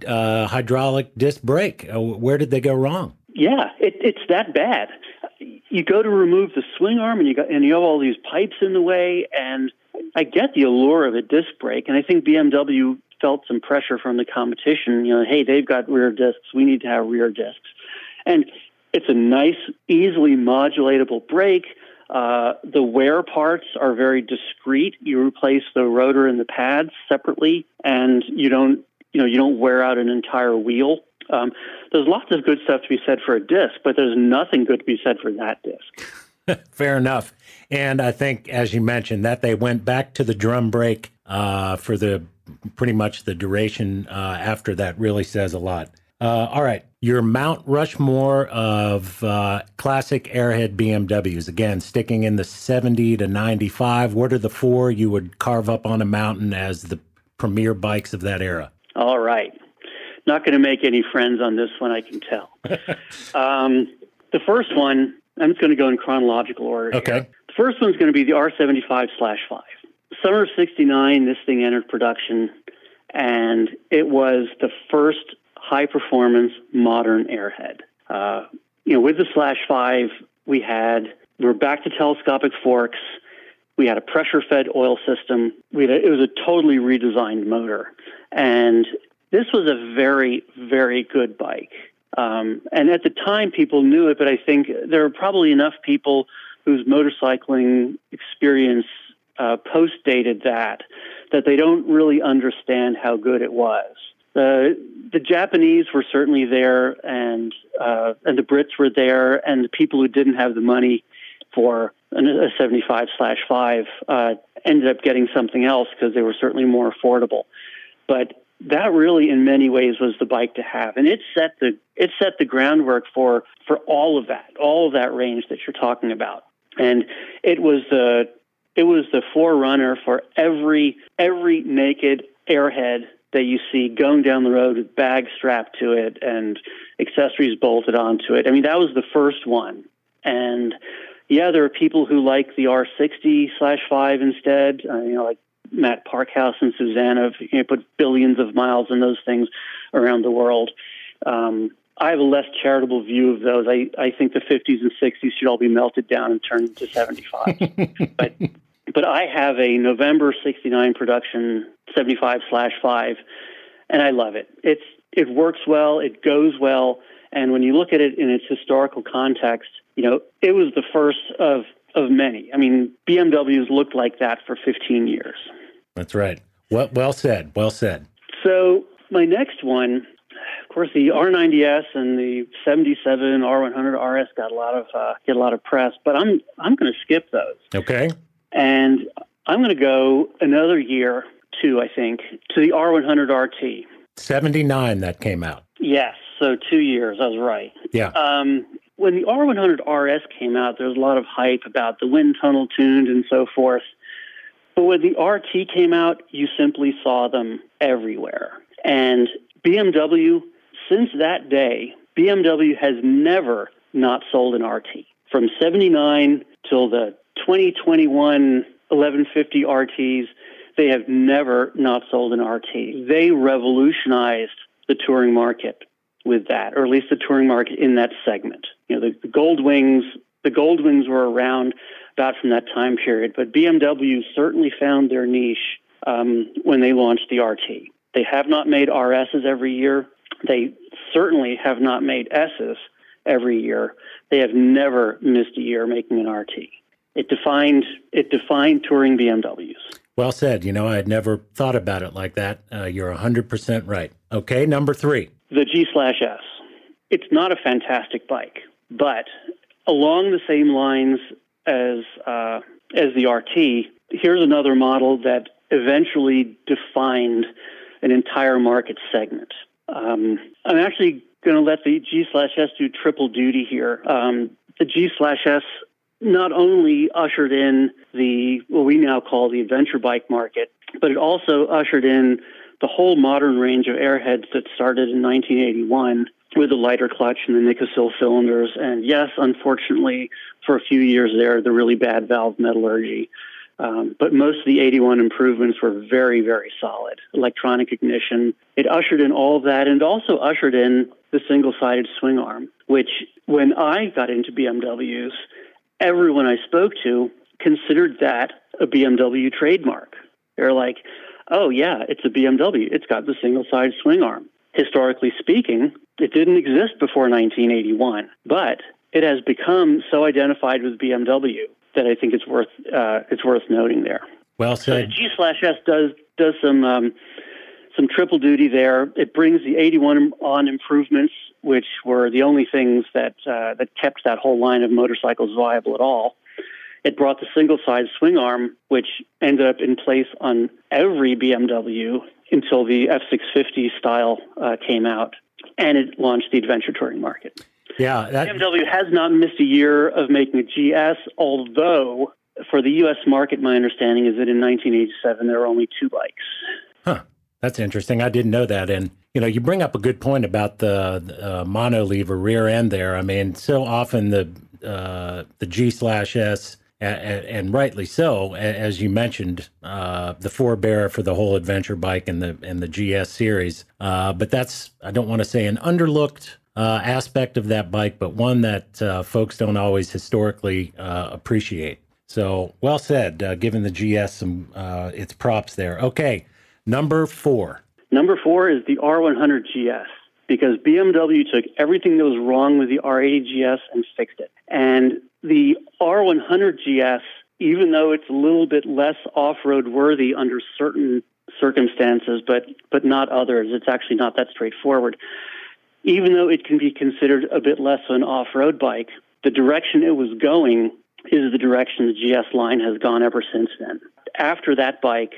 uh, hydraulic disc brake? Uh, where did they go wrong? Yeah, it, it's that bad you go to remove the swing arm and you got and you have all these pipes in the way and I get the allure of a disc brake and I think BMW felt some pressure from the competition, you know, hey, they've got rear discs, we need to have rear discs. And it's a nice, easily modulatable brake. Uh, the wear parts are very discreet. You replace the rotor and the pads separately, and you don't, you know, you don't wear out an entire wheel. Um, there's lots of good stuff to be said for a disc, but there's nothing good to be said for that disc. Fair enough. And I think, as you mentioned, that they went back to the drum brake uh, for the pretty much the duration uh, after that really says a lot. Uh, all right, your Mount Rushmore of uh, classic airhead BMWs. Again, sticking in the 70 to 95. What are the four you would carve up on a mountain as the premier bikes of that era? All right. Not going to make any friends on this one, I can tell. um, the first one, I'm just going to go in chronological order. Okay. Here. The first one's going to be the R75 slash 5. Summer of 69, this thing entered production, and it was the first high performance modern airhead. Uh, you know, with the slash 5, we had, we were back to telescopic forks. We had a pressure fed oil system. We a, it was a totally redesigned motor. And this was a very, very good bike. Um, and at the time, people knew it, but I think there are probably enough people whose motorcycling experience uh, post dated that that they don't really understand how good it was. The the Japanese were certainly there, and uh, and the Brits were there, and the people who didn't have the money for a 75 slash five uh, ended up getting something else because they were certainly more affordable. But that really in many ways was the bike to have. And it set the it set the groundwork for for all of that all of that range that you're talking about. And it was the it was the forerunner for every every naked airhead that you see going down the road with bags strapped to it and accessories bolted onto it. I mean that was the first one. And yeah there are people who like the r60 slash 5 instead. Uh, you know like Matt Parkhouse and Suzanne have you know, put billions of miles in those things around the world. Um, I have a less charitable view of those. I, I think the 50s and 60s should all be melted down and turned into 75. but but I have a November 69 production 75 slash 5, and I love it. It's It works well, it goes well, and when you look at it in its historical context, you know, it was the first of of many. I mean, BMWs looked like that for 15 years. That's right. Well, well said. Well said. So my next one, of course, the R90S and the 77 R100 RS got a lot of uh, get a lot of press, but I'm I'm going to skip those. Okay. And I'm going to go another year, two, I think, to the R100 RT. 79 that came out. Yes. So two years. I was right. Yeah. Um, when the R100 RS came out, there was a lot of hype about the wind tunnel tuned and so forth. But when the RT came out, you simply saw them everywhere. And BMW, since that day, BMW has never not sold an RT. From 79 till the 2021 1150 RTs, they have never not sold an RT. They revolutionized the touring market with that, or at least the touring market in that segment. You know, the, the Gold Wings, the Gold Wings were around about from that time period, but BMW certainly found their niche um, when they launched the RT. They have not made RSs every year. They certainly have not made S's every year. They have never missed a year making an RT. It defined it defined touring BMWs. Well said. You know, I had never thought about it like that. Uh, you're 100% right. Okay, number three. The G slash S. It's not a fantastic bike, but along the same lines as uh, as the RT, here's another model that eventually defined an entire market segment. Um, I'm actually going to let the G slash S do triple duty here. Um, the G slash S not only ushered in the what we now call the adventure bike market, but it also ushered in the whole modern range of airheads that started in 1981 with the lighter clutch and the Nikasil cylinders. And yes, unfortunately, for a few years there, the really bad valve metallurgy. Um, but most of the 81 improvements were very, very solid. Electronic ignition. It ushered in all of that and also ushered in the single sided swing arm, which when I got into BMWs, everyone I spoke to considered that a BMW trademark. They're like, oh, yeah, it's a BMW. It's got the single side swing arm. Historically speaking, it didn't exist before 1981, but it has become so identified with BMW that I think it's worth uh, it's worth noting there. Well said. So G slash S does does some um, some triple duty there. It brings the 81 on improvements, which were the only things that uh, that kept that whole line of motorcycles viable at all. It brought the single side swing arm, which ended up in place on every BMW until the F650 style uh, came out, and it launched the adventure touring market. Yeah, that... BMW has not missed a year of making a GS, although for the U.S. market, my understanding is that in 1987 there were only two bikes. Huh. That's interesting. I didn't know that. And you know, you bring up a good point about the, uh, mono lever rear end there. I mean, so often the uh, the G slash S, and, and, rightly so, as you mentioned, uh, the forebearer for the whole adventure bike and the and the GS series. Uh, but that's I don't want to say an underlooked uh, aspect of that bike, but one that uh, folks don't always historically uh, appreciate. So well said, uh, giving the GS some its props there. Okay, number four. Number four is the R100 GS because BMW took everything that was wrong with the R80 GS and fixed it. And the R100 GS, even though it's a little bit less off-road worthy under certain circumstances, but but not others, it's actually not that straightforward even though it can be considered a bit less of an off road bike, the direction it was going is the direction the GS line has gone ever since then. After that bike,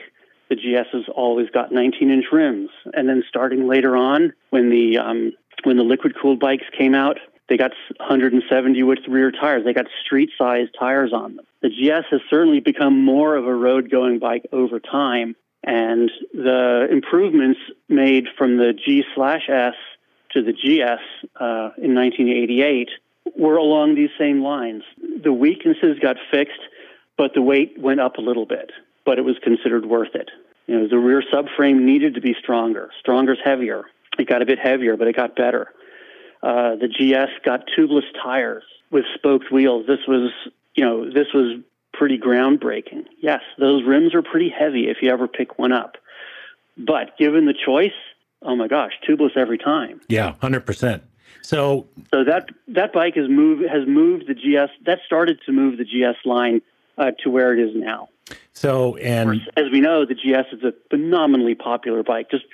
the GS has always got 19 inch rims. And then starting later on, when the, um, when the liquid cooled bikes came out, they got 170 width rear tires. They got street sized tires on them. The GS has certainly become more of a road going bike over time. And the improvements made from the G slash S to the GS uh, in 1988 were along these same lines. The weaknesses got fixed, but the weight went up a little bit, but it was considered worth it. You know, the rear subframe needed to be stronger. Stronger's heavier. It got a bit heavier, but it got better. Uh, the GS got tubeless tires with spoked wheels. This was, you know, this was pretty groundbreaking. Yes, those rims are pretty heavy if you ever pick one up. But given the choice, oh my gosh, tubeless every time. Yeah, hundred percent. So, so that that bike has moved has moved the GS. That started to move the GS line uh, to where it is now. So, and course, as we know, the GS is a phenomenally popular bike. Just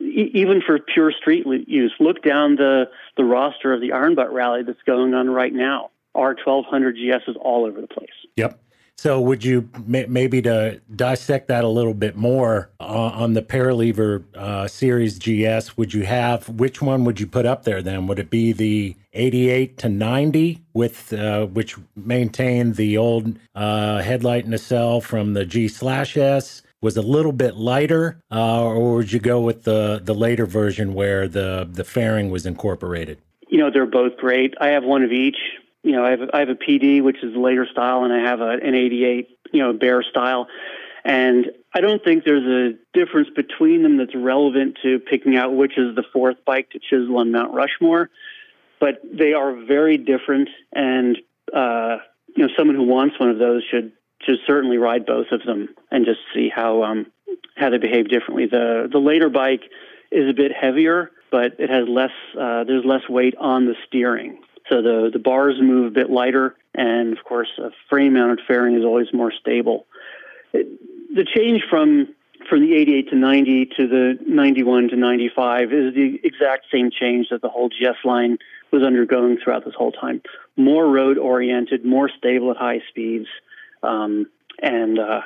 e- even for pure street use, look down the the roster of the Iron Butt Rally that's going on right now. R1200 GS is all over the place. Yep. So, would you maybe to dissect that a little bit more uh, on the Paralever uh, Series GS? Would you have which one would you put up there? Then would it be the 88 to 90 with uh, which maintained the old uh, headlight nacelle from the G slash S? Was a little bit lighter, uh, or would you go with the the later version where the the fairing was incorporated? You know, they're both great. I have one of each you know, I have I have a PD, which is the later style, and I have a, an 88, you know, bear style. And I don't think there's a difference between them that's relevant to picking out which is the fourth bike to chisel on Mount Rushmore. But they are very different, and uh, you know, someone who wants one of those should should certainly ride both of them and just see how um, how they behave differently. The the later bike is a bit heavier, but it has less. Uh, there's less weight on the steering, so the, the bars move a bit lighter, and of course, a frame mounted fairing is always more stable. It, the change from from the 88 to 90 to the 91 to 95 is the exact same change that the whole GS line was undergoing throughout this whole time. More road oriented, more stable at high speeds, um, and uh,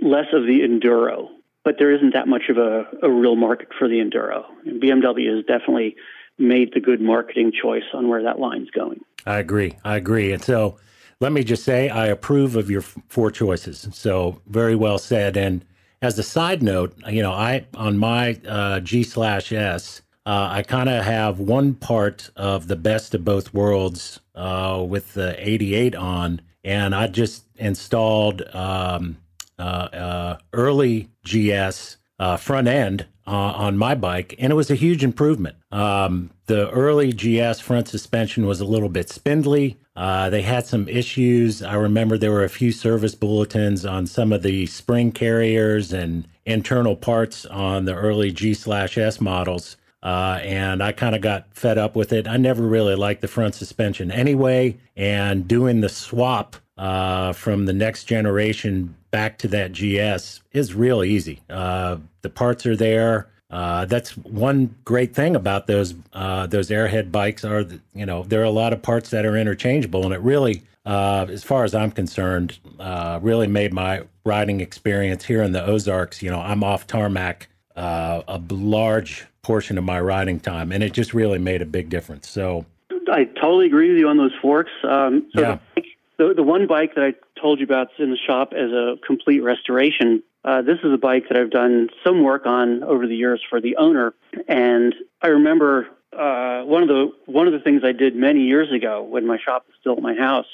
less of the enduro. But there isn't that much of a, a real market for the enduro. And BMW has definitely made the good marketing choice on where that line's going. I agree. I agree. And so let me just say, I approve of your four choices. So very well said. And as a side note, you know, I on my uh, G slash S, uh, I kind of have one part of the best of both worlds uh, with the 88 on, and I just installed um, uh, uh, early GS uh, front end uh, on my bike, and it was a huge improvement. Um, the early GS front suspension was a little bit spindly. Uh, they had some issues. I remember there were a few service bulletins on some of the spring carriers and internal parts on the early G slash S models. Uh, and I kind of got fed up with it. I never really liked the front suspension anyway. And doing the swap uh, from the next generation back to that GS is real easy. Uh, the parts are there. Uh, that's one great thing about those uh, those airhead bikes are you know there are a lot of parts that are interchangeable, and it really, uh, as far as I'm concerned, uh, really made my riding experience here in the Ozarks. You know, I'm off tarmac uh, a large portion of my riding time, and it just really made a big difference. So I totally agree with you on those forks. Um, so yeah. the, the, the one bike that I told you about is in the shop as a complete restoration. Uh, this is a bike that I've done some work on over the years for the owner, and I remember uh, one of the one of the things I did many years ago when my shop was still at my house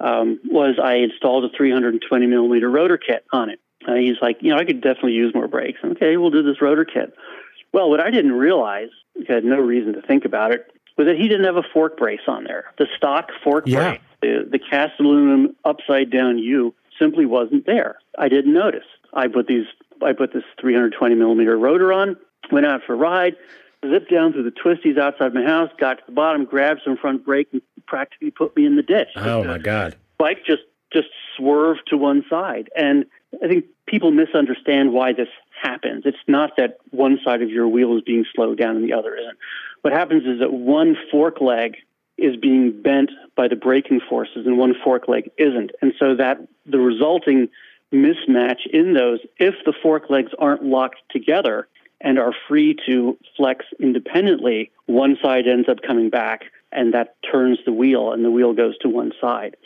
um, was I installed a 320 millimeter rotor kit on it. Uh, he's like, you know, I could definitely use more brakes. Okay, we'll do this rotor kit. Well, what I didn't realize, I had no reason to think about it, was that he didn't have a fork brace on there. The stock fork Yeah. brace, the, the cast aluminum upside down U, simply wasn't there. I didn't notice. I put these, I put this 320 millimeter rotor on, went out for a ride, zipped down through the twisties outside my house, got to the bottom, grabbed some front brake, and practically put me in the ditch. oh my god, bike just just swerved to one side. And I think people misunderstand why this happens. It's not that one side of your wheel is being slowed down and the other isn't. What happens is that one fork leg is being bent by the braking forces and one fork leg isn't. And so that the resulting mismatch in those, if the fork legs aren't locked together and are free to flex independently, one side ends up coming back and that turns the wheel and the wheel goes to one side.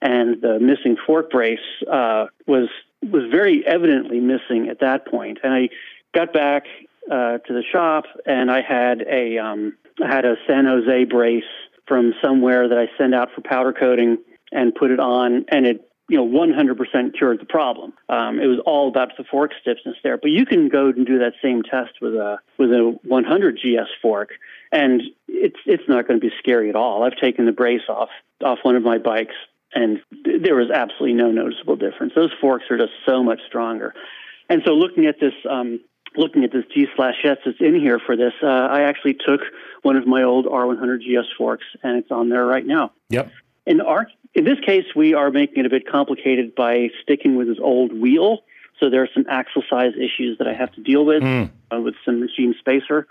And the missing fork brace uh, was was very evidently missing at that point. And I got back uh, to the shop and I had a um, I had a San Jose brace from somewhere that I send out for powder coating and put it on, and it you know 100% cured the problem. Um, it was all about the fork stiffness there. But you can go and do that same test with a with a 100 GS fork, and it's it's not going to be scary at all. I've taken the brace off off one of my bikes, and there was absolutely no noticeable difference. Those forks are just so much stronger. And so, looking at this, um, looking at this G slash S that's in here for this, uh, I actually took one of my old R100 GS forks, and it's on there right now. yep, In our in this case, we are making it a bit complicated by sticking with this old wheel. So there are some axle size issues that I have to deal with Mm. uh, with some machine spacer,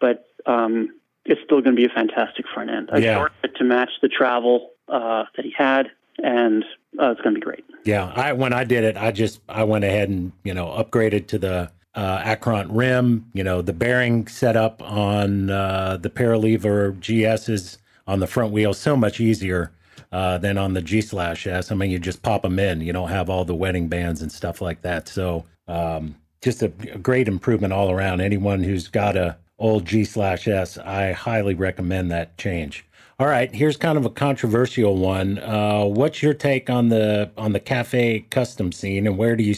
but um, it's still going to be a fantastic front end. I Yeah. shortened it to match the travel uh, that he had, and uh, it's going to be great. yeah. I when I did it, I just I went ahead and you know upgraded to the uh, Akront rim. You know the bearing setup on uh, the Paralever GSs on the front wheel so much easier. Uh, than on the G slash S. I mean, you just pop them in. You don't have all the wedding bands and stuff like that. So, um, just a, a great improvement all around. Anyone who's got a old G slash S, I highly recommend that change. All right, here's kind of a controversial one. Uh, what's your take on the on the cafe custom scene, and where do you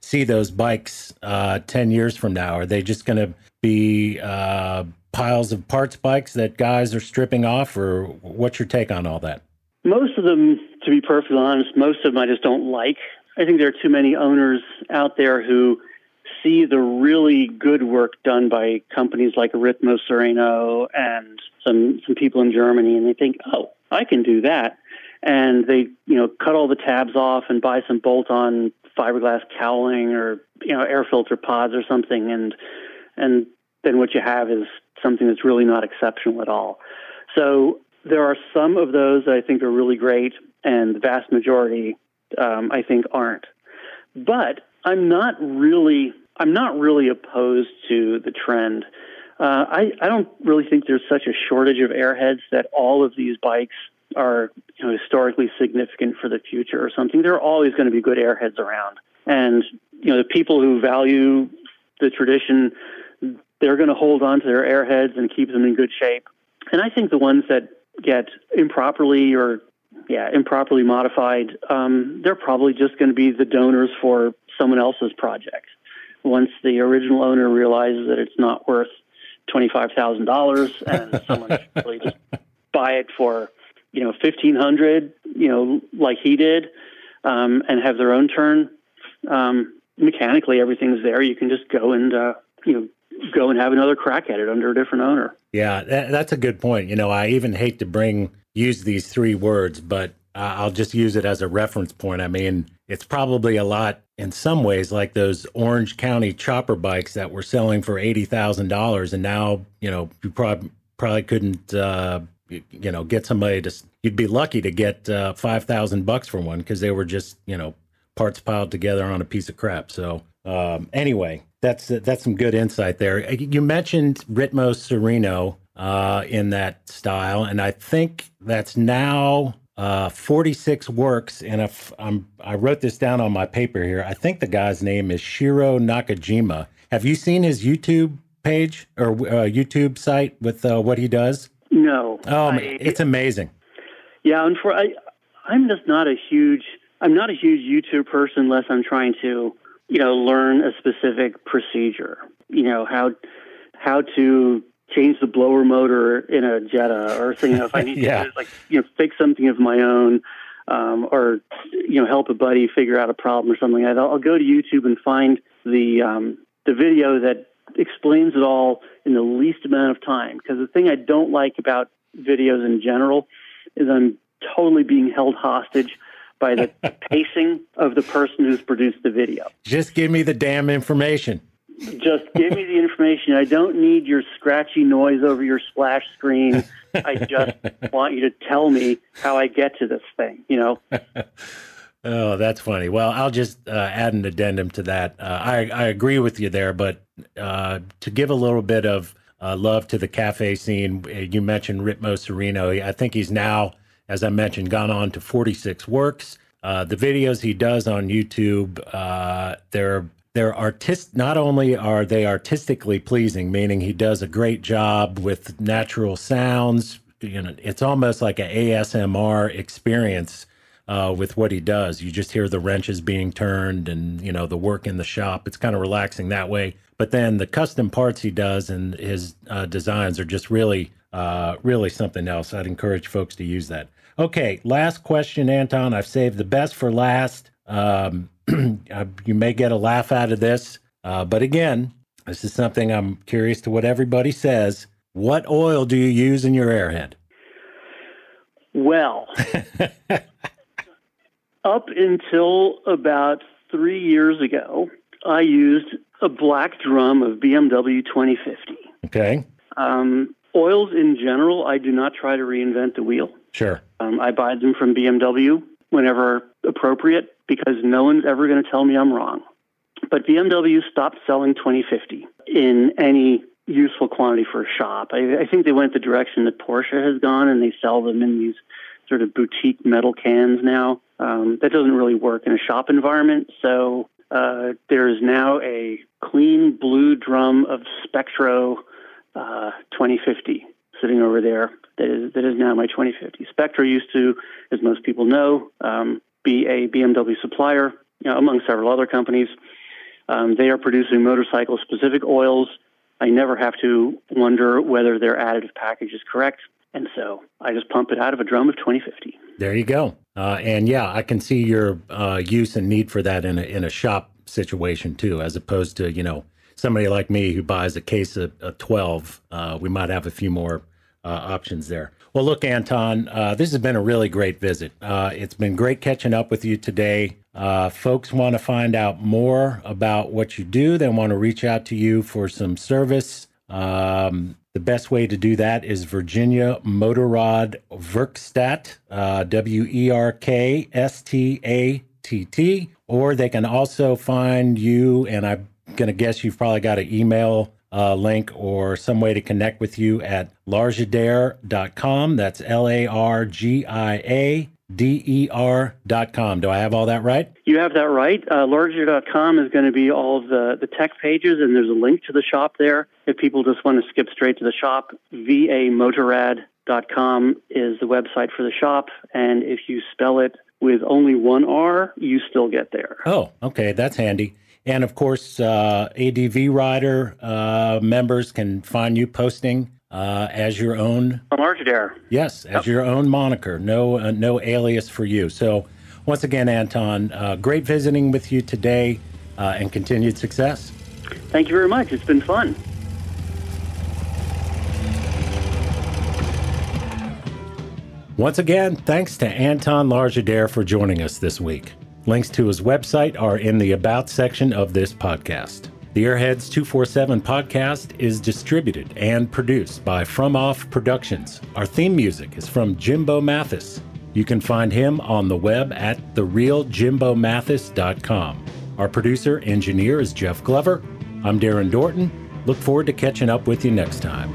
see those bikes uh, ten years from now? Are they just going to be uh, piles of parts bikes that guys are stripping off, or what's your take on all that? Most of them, to be perfectly honest, most of them I just don't like. I think there are too many owners out there who see the really good work done by companies like Ritmo Sereno and some some people in Germany, and they think, oh, I can do that, and they you know cut all the tabs off and buy some bolt-on fiberglass cowling or you know air filter pods or something, and and then what you have is something that's really not exceptional at all. So there are some of those that I think are really great, and the vast majority um, I think aren't. But I'm not really I'm not really opposed to the trend. Uh, I I don't really think there's such a shortage of airheads that all of these bikes are you know historically significant for the future or something. There are always going to be good airheads around, and you know the people who value the tradition, they're going to hold on to their airheads and keep them in good shape. And I think the ones that get improperly or yeah improperly modified, um, they're probably just going to be the donors for someone else's project. Once the original owner realizes that it's not worth twenty five thousand dollars, and someone should really just buy it for you know fifteen hundred, you know, like he did, um, and have their own turn. Um, mechanically, everything's there. You can just go and uh, you know go and have another crack at it under a different owner. Yeah, that, that's a good point. You know, I even hate to bring use these three words, but I'll just use it as a reference point. I mean, it's probably a lot in some ways like those Orange County chopper bikes that were selling for eighty thousand dollars, and now you know you probably probably couldn't uh, you know get somebody to. You'd be lucky to get uh, five thousand bucks for one because they were just you know parts piled together on a piece of crap. So um, anyway, that's that's some good insight there. You mentioned Ritmo Sereno uh, in that style, and I think that's now uh, 46 works. And if I'm, I wrote this down on my paper here, I think the guy's name is Shiro Nakajima. Have you seen his YouTube page or uh, YouTube site with uh, what he does? No. Oh, I, it's amazing. Yeah, and for I, I'm just not a huge. I'm not a huge YouTube person unless I'm trying to, you know, learn a specific procedure. You know how how to change the blower motor in a Jetta or know if I need yeah. to like you know fix something of my own um, or you know help a buddy figure out a problem or something. I'll, I'll go to YouTube and find the um, the video that explains it all in the least amount of time. Because the thing I don't like about videos in general is I'm totally being held hostage by the pacing of the person who's produced the video. Just give me the damn information. Just give me the information. I don't need your scratchy noise over your splash screen. I just want you to tell me how I get to this thing, you know? oh, that's funny. Well, I'll just uh, add an addendum to that. Uh, I, I agree with you there, but uh, to give a little bit of uh, love to the cafe scene, uh, you mentioned Ritmo Sereno. I think he's now, as I mentioned, gone on to 46 works. Uh, the videos he does on YouTube, they're they're artist not only are they artistically pleasing meaning he does a great job with natural sounds you know it's almost like an asmr experience uh, with what he does. You just hear the wrenches being turned and you know the work in the shop. It's kind of relaxing that way. But then the custom parts he does and his uh, designs are just really uh, really something else. I'd encourage folks to use that. Okay last question anton. I've saved the best for last um, Uh, you may get a laugh out of this, uh, but again, this is something I'm curious to what everybody says. What oil do you use in your airhead? Well, up until about three years ago, I used a black drum of BMW 2050. Okay. Um, oils in general, I do not try to reinvent the wheel. Sure. Um, I buy them from BMW whenever appropriate because no one's ever going to tell me I'm wrong. But BMW stopped selling 2050 in any useful quantity for a shop. I, I think they went the direction that Porsche has gone, and they sell them in these sort of boutique metal cans now. Um, that doesn't really work in a shop environment. So uh, there is now a clean blue drum of Spectro uh, 2050 sitting over there that is that is now my 2050. Spectro used to, as most people know, um, be a BMW supplier, you know, among several other companies. Um, they are producing motorcycle specific oils. I never have to wonder whether their additive package is correct. And so I just pump it out of a drum of 2050. There you go. Uh, and yeah, I can see your uh, use and need for that in a, in a shop situation too, as opposed to, you know, somebody like me who buys a case of, of 12. Uh, we might have a few more uh, options there. Well, look, Anton, uh, this has been a really great visit. Uh, it's been great catching up with you today. Uh, folks want to find out more about what you do. They want to reach out to you for some service. Um, the best way to do that is Virginia Motorrad Werkstatt, uh, W E R K S T A T T. Or they can also find you, and I'm going to guess you've probably got an email uh, link or some way to connect with you at largiader.com. That's L A R G I A D E R.com. Do I have all that right? You have that right. Uh, largiader.com is going to be all of the, the tech pages, and there's a link to the shop there. If people just want to skip straight to the shop, vamotorrad.com is the website for the shop. And if you spell it with only one R, you still get there. Oh, okay. That's handy. And of course, uh, ADV Rider uh, members can find you posting uh, as your own. Largiader. Yes, as yep. your own moniker. No, uh, no alias for you. So, once again, Anton, uh, great visiting with you today, uh, and continued success. Thank you very much. It's been fun. Once again, thanks to Anton Largiader for joining us this week. Links to his website are in the About section of this podcast. The Airheads 247 podcast is distributed and produced by From Off Productions. Our theme music is from Jimbo Mathus. You can find him on the web at therealjimbomathus.com. Our producer engineer is Jeff Glover. I'm Darren Dorton. Look forward to catching up with you next time.